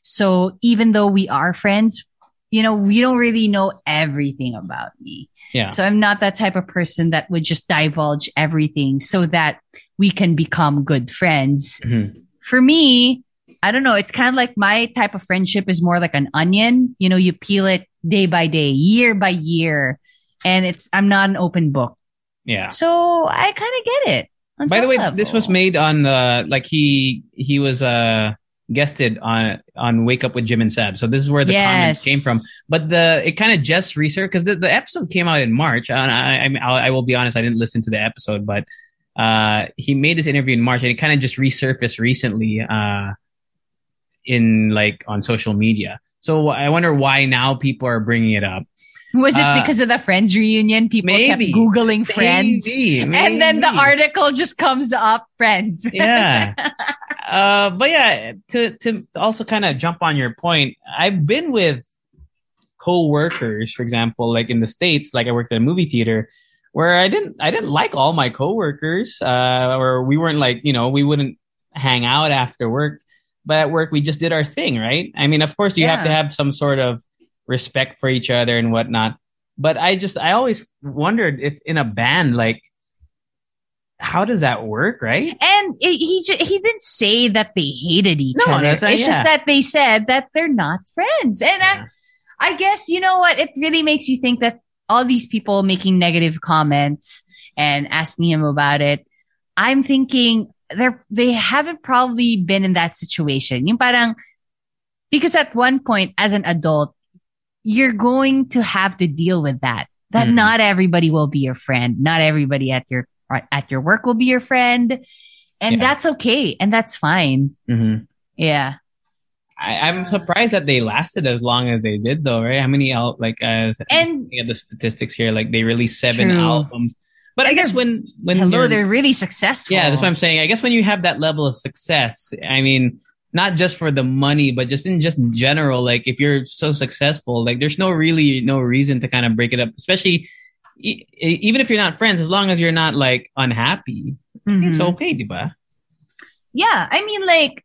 So even though we are friends, you know, we don't really know everything about me. Yeah. So I'm not that type of person that would just divulge everything so that we can become good friends. Mhm. For me, I don't know. It's kind of like my type of friendship is more like an onion. You know, you peel it day by day, year by year. And it's, I'm not an open book. Yeah. So I kind of get it. By the way, level. this was made on the like he he was uh guested on on Wake Up with Jim and Sab. So this is where the comments came from. But the it kind of just researched because the, the episode came out in March. And I, I I I will be honest, I didn't listen to the episode, but uh he made this interview in March and it kind of just resurfaced recently uh in like on social media. So I wonder why now people are bringing it up. Was it uh, because of the Friends reunion? People maybe. kept Googling Friends. Maybe, And then the article just comes up, Friends. yeah. Uh, but yeah, to to also kind of jump on your point, I've been with co-workers, for example, like in the states, like I worked at a movie theater, where I didn't I didn't like all my coworkers, uh, or we weren't like you know we wouldn't hang out after work, but at work we just did our thing, right? I mean, of course, you have to have some sort of respect for each other and whatnot. But I just I always wondered if in a band like. How does that work, right? And it, he ju- he didn't say that they hated each No, other. not- it's just that they said that they're not friends. And Yeah. I, I guess you know what? It really makes you think that all these people making negative comments and asking him about it. I'm thinking they're they haven't probably been in that situation. Yung parang because at one point as an adult, you're going to have to deal with that. That Mhm. not everybody will be your friend. Not everybody at your at your work will be your friend. And Yeah. that's okay. And that's fine. Mm-hmm. Yeah. I, I'm surprised that they lasted as long as they did, though, right? How many out like uh, And at the statistics here, like they released seven True. albums. But I guess when when hello, they're really successful. yeah, that's what I'm saying. I guess when you have that level of success, I mean, not just for the money, but just in just general, like if you're so successful, like there's no really no reason to kind of break it up, especially e- even if you're not friends, as long as you're not like unhappy, Mhm. it's okay, diba? Yeah. I mean, like,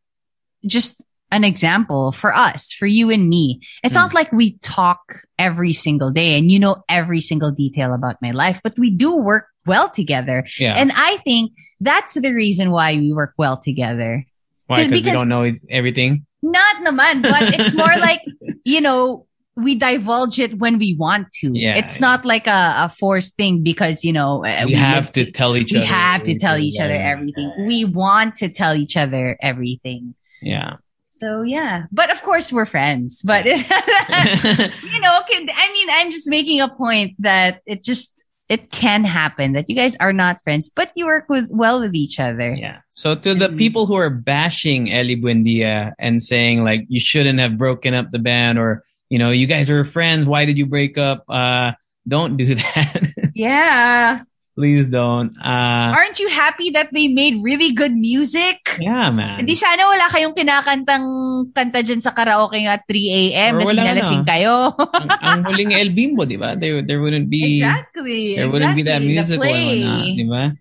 just an example for us, for you and me. It's Hmm. not like we talk every single day and you know every single detail about my life, but we do work well together. Yeah. And I think that's the reason why we work well together. Why? Because we don't know everything. Not naman, but it's more like, you know, we divulge it when we want to. Yeah, it's yeah. not like a, a forced thing because, you know, uh, We, have live to tell each we other. We have to tell each other everything. We want to tell each other everything. Yeah. So yeah, but of course we're friends. But you know, I mean, I'm just making a point that it just it can happen that you guys are not friends, but you work with well with each other. Yeah. So to the Mhm. people who are bashing Ely Buendia and saying like you shouldn't have broken up the band or you know you guys are friends, why did you break up? Uh, don't do that. Yeah, Please don't. Uh, aren't you happy that they made really good music? yeah, man. Di sana wala kayong kinakantang kanta dyan sa karaoke at 3 a.m. Or na wala na. kayo. ang, ang huling El Bimbo, di ba? There, there wouldn't be exactly. there wouldn't be that music play. going di ba?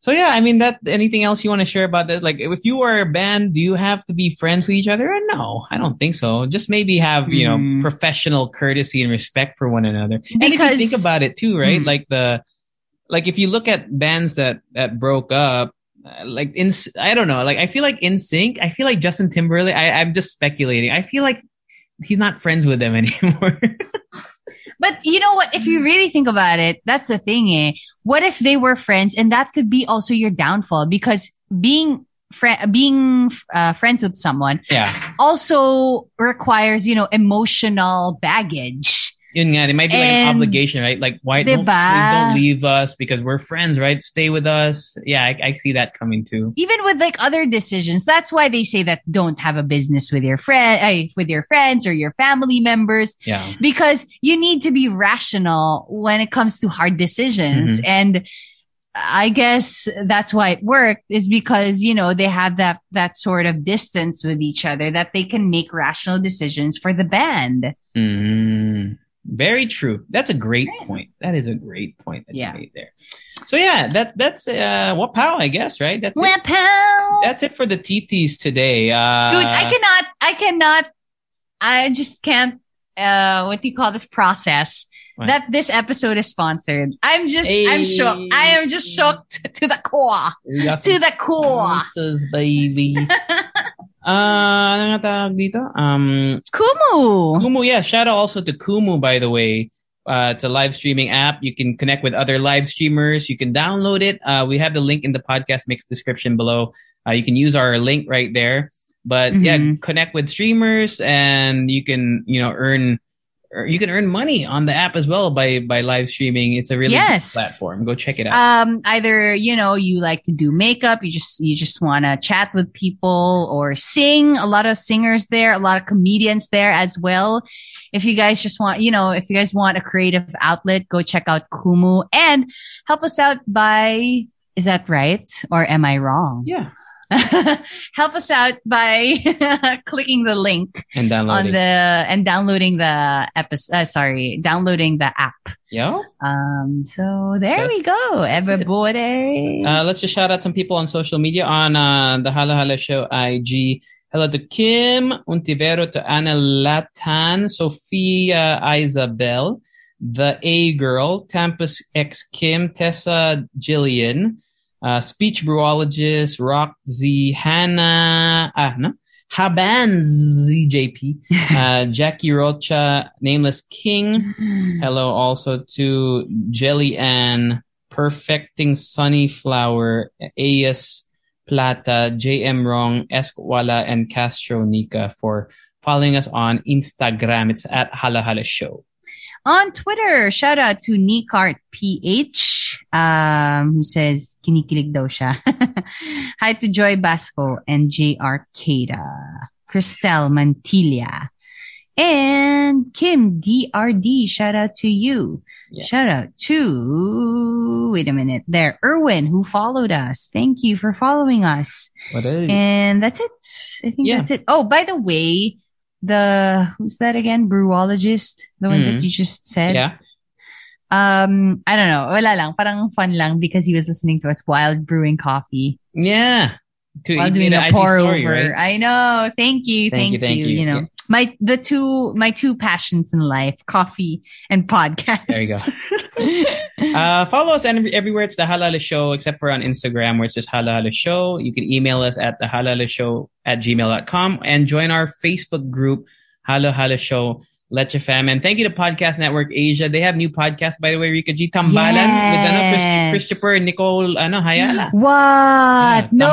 So yeah, I mean that. Anything else you want to share about this? Like, if you are a band, do you have to be friends with each other? No, I don't think so. Just maybe have you know Mm. professional courtesy and respect for one another. and if you think about it too, right? Mm. Like the like if you look at bands that that broke up, uh, like in I don't know, like I feel like NSYNC. I feel like Justin Timberlake. I, I'm just speculating. I feel like he's not friends with them anymore. But you know what? If you really think about it, that's the thing, eh? What if they were friends and that could be also your downfall because being fri being uh, friends with someone Yeah. also requires, you know, emotional baggage. Yun nga, there might be like an obligation, right? Like, why don't, don't leave us because we're friends, right? Stay with us. Yeah, I, I see that coming too. Even with like other decisions, that's why they say that don't have a business with your friend, uh, with your friends or your family members. Yeah. because you need to be rational when it comes to hard decisions. And I guess that's why it worked is because, you know, they have that, that sort of distance with each other that they can make rational decisions for the band. Mm, very true. That's a great point. That is a great point that Yeah. you made there. So yeah, that that's uh what pow, I guess, right? That's it. Wepow! That's it for the TTs today. Uh Dude, I cannot, I cannot, I just can't, uh, what do you call this process? What? That this episode is sponsored. I'm just, I'm shocked. I am just shocked to the core. To the core. baby. uh, ano nga tawag dito? Um, Kumu. Kumu, yeah. Shout out also to Kumu, by the way. Uh, it's a live streaming app. You can connect with other live streamers. You can download it. Uh, we have the link in the podcast mix description below. Uh, you can use our link right there. But yeah, Mhm. connect with streamers and you can, you know, earn, you can earn money on the app as well by, by live streaming. It's a really Yes. good platform. Go check it out. um either you know you like to do makeup you just you just want to chat with people or sing a lot of singers there a lot of comedians there as well if you guys just want you know if you guys want a creative outlet go check out kumu and help us out by is that right or am i wrong yeah. help us out by clicking the link And download on the and downloading the episode uh, sorry downloading the app Yo. um, so there we go, everybody. Uh, let's just shout out some people on social media on uh, the Halo Halo Show IG. Hello to Kim Untivero, to Anna Latan, Sophia Isabel, the A Girl, Tampus X Kim, Tessa Jillian, uh, speech brewologist, Rock Z, Hannah, ah, no? Haban ZJP, uh, Jackie Rocha, Nameless King, Hello also to Jelly Ann, Perfecting Sunnyflower, AS Plata, JM Wrong, Esquala, and Castro Nika for following us on Instagram. It's at Halo Halo Show. On Twitter, shout out to NicartPH, um, who says, kinikilig daw siya. Hi to Joy Basco and J. Arcada, Cristel Mantilla, and Kim DRD. Shout out to you. Yeah. Shout out to, wait a minute there, Erwin, who followed us. Thank you for following us. What is And that's it. I think Yeah. that's it. Oh, by the way, the who's that again? Brewologist, the one Mhm. that you just said. Yeah. Um, I don't know. Wala lang. Parang fun lang because he was listening to us while brewing coffee. Yeah. To while doing a pour story, over. right? I know. Thank you. Thank Thank, you, thank you. you. You know. My, the two, my two passions in life, coffee and podcast. There you go. Uh, follow us and everywhere. It's the Halo Halo Show, except for on Instagram, where it's just Halo Halo Show. You can email us at the Halo Halo Show at gmail.com and join our Facebook group, Halo Halo Show. Leche Fam. And thank you to Podcast Network Asia. They have new podcasts, by the way, Rica G. Tambalan with ano, Chris- Yes. Chris Tsuper Nicole ano, Hyala. what? Yeah, no.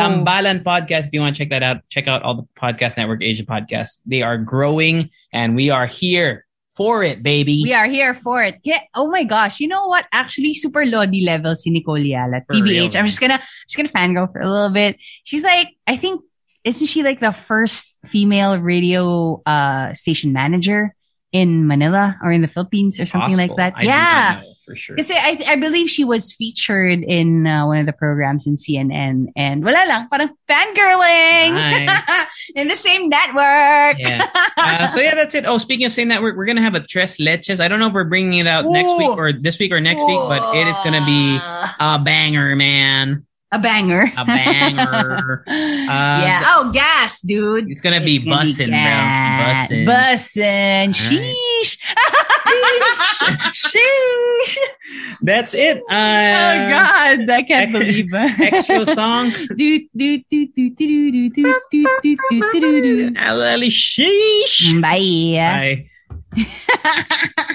Tambalan, Tambalan podcast. If you want to check that out, check out all the Podcast Network Asia podcasts. They are growing and we are here for it, baby. We are here for it. Get, oh my gosh. You know what? Actually, super Lodi level si Nicole Hyala. TBH. real, I'm just gonna, just gonna fangirl for a little bit. She's like, I think, isn't she like the first female radio, uh, station manager in Manila or in the Philippines or something like that? I yeah. for sure. Kasi I, I believe she was featured in uh, one of the programs in CNN and wala lang, parang fangirling Nice. in the same network. Yeah. Uh, so yeah, that's it. Oh, speaking of same network, we're gonna have a tres leches. I don't know if we're bringing it out next week or this week or next week, but it is gonna be a banger, man. A banger. A banger. yeah. Oh, gas, dude. It's gonna be It's gonna bussin', bro. gas. Bussin'. Bussin'. right. Sheesh. Sheesh. That's it. Uh, oh God, I can't believe it. Extra song. do do do do do do do do do do do do. Sheesh. Bye. Bye.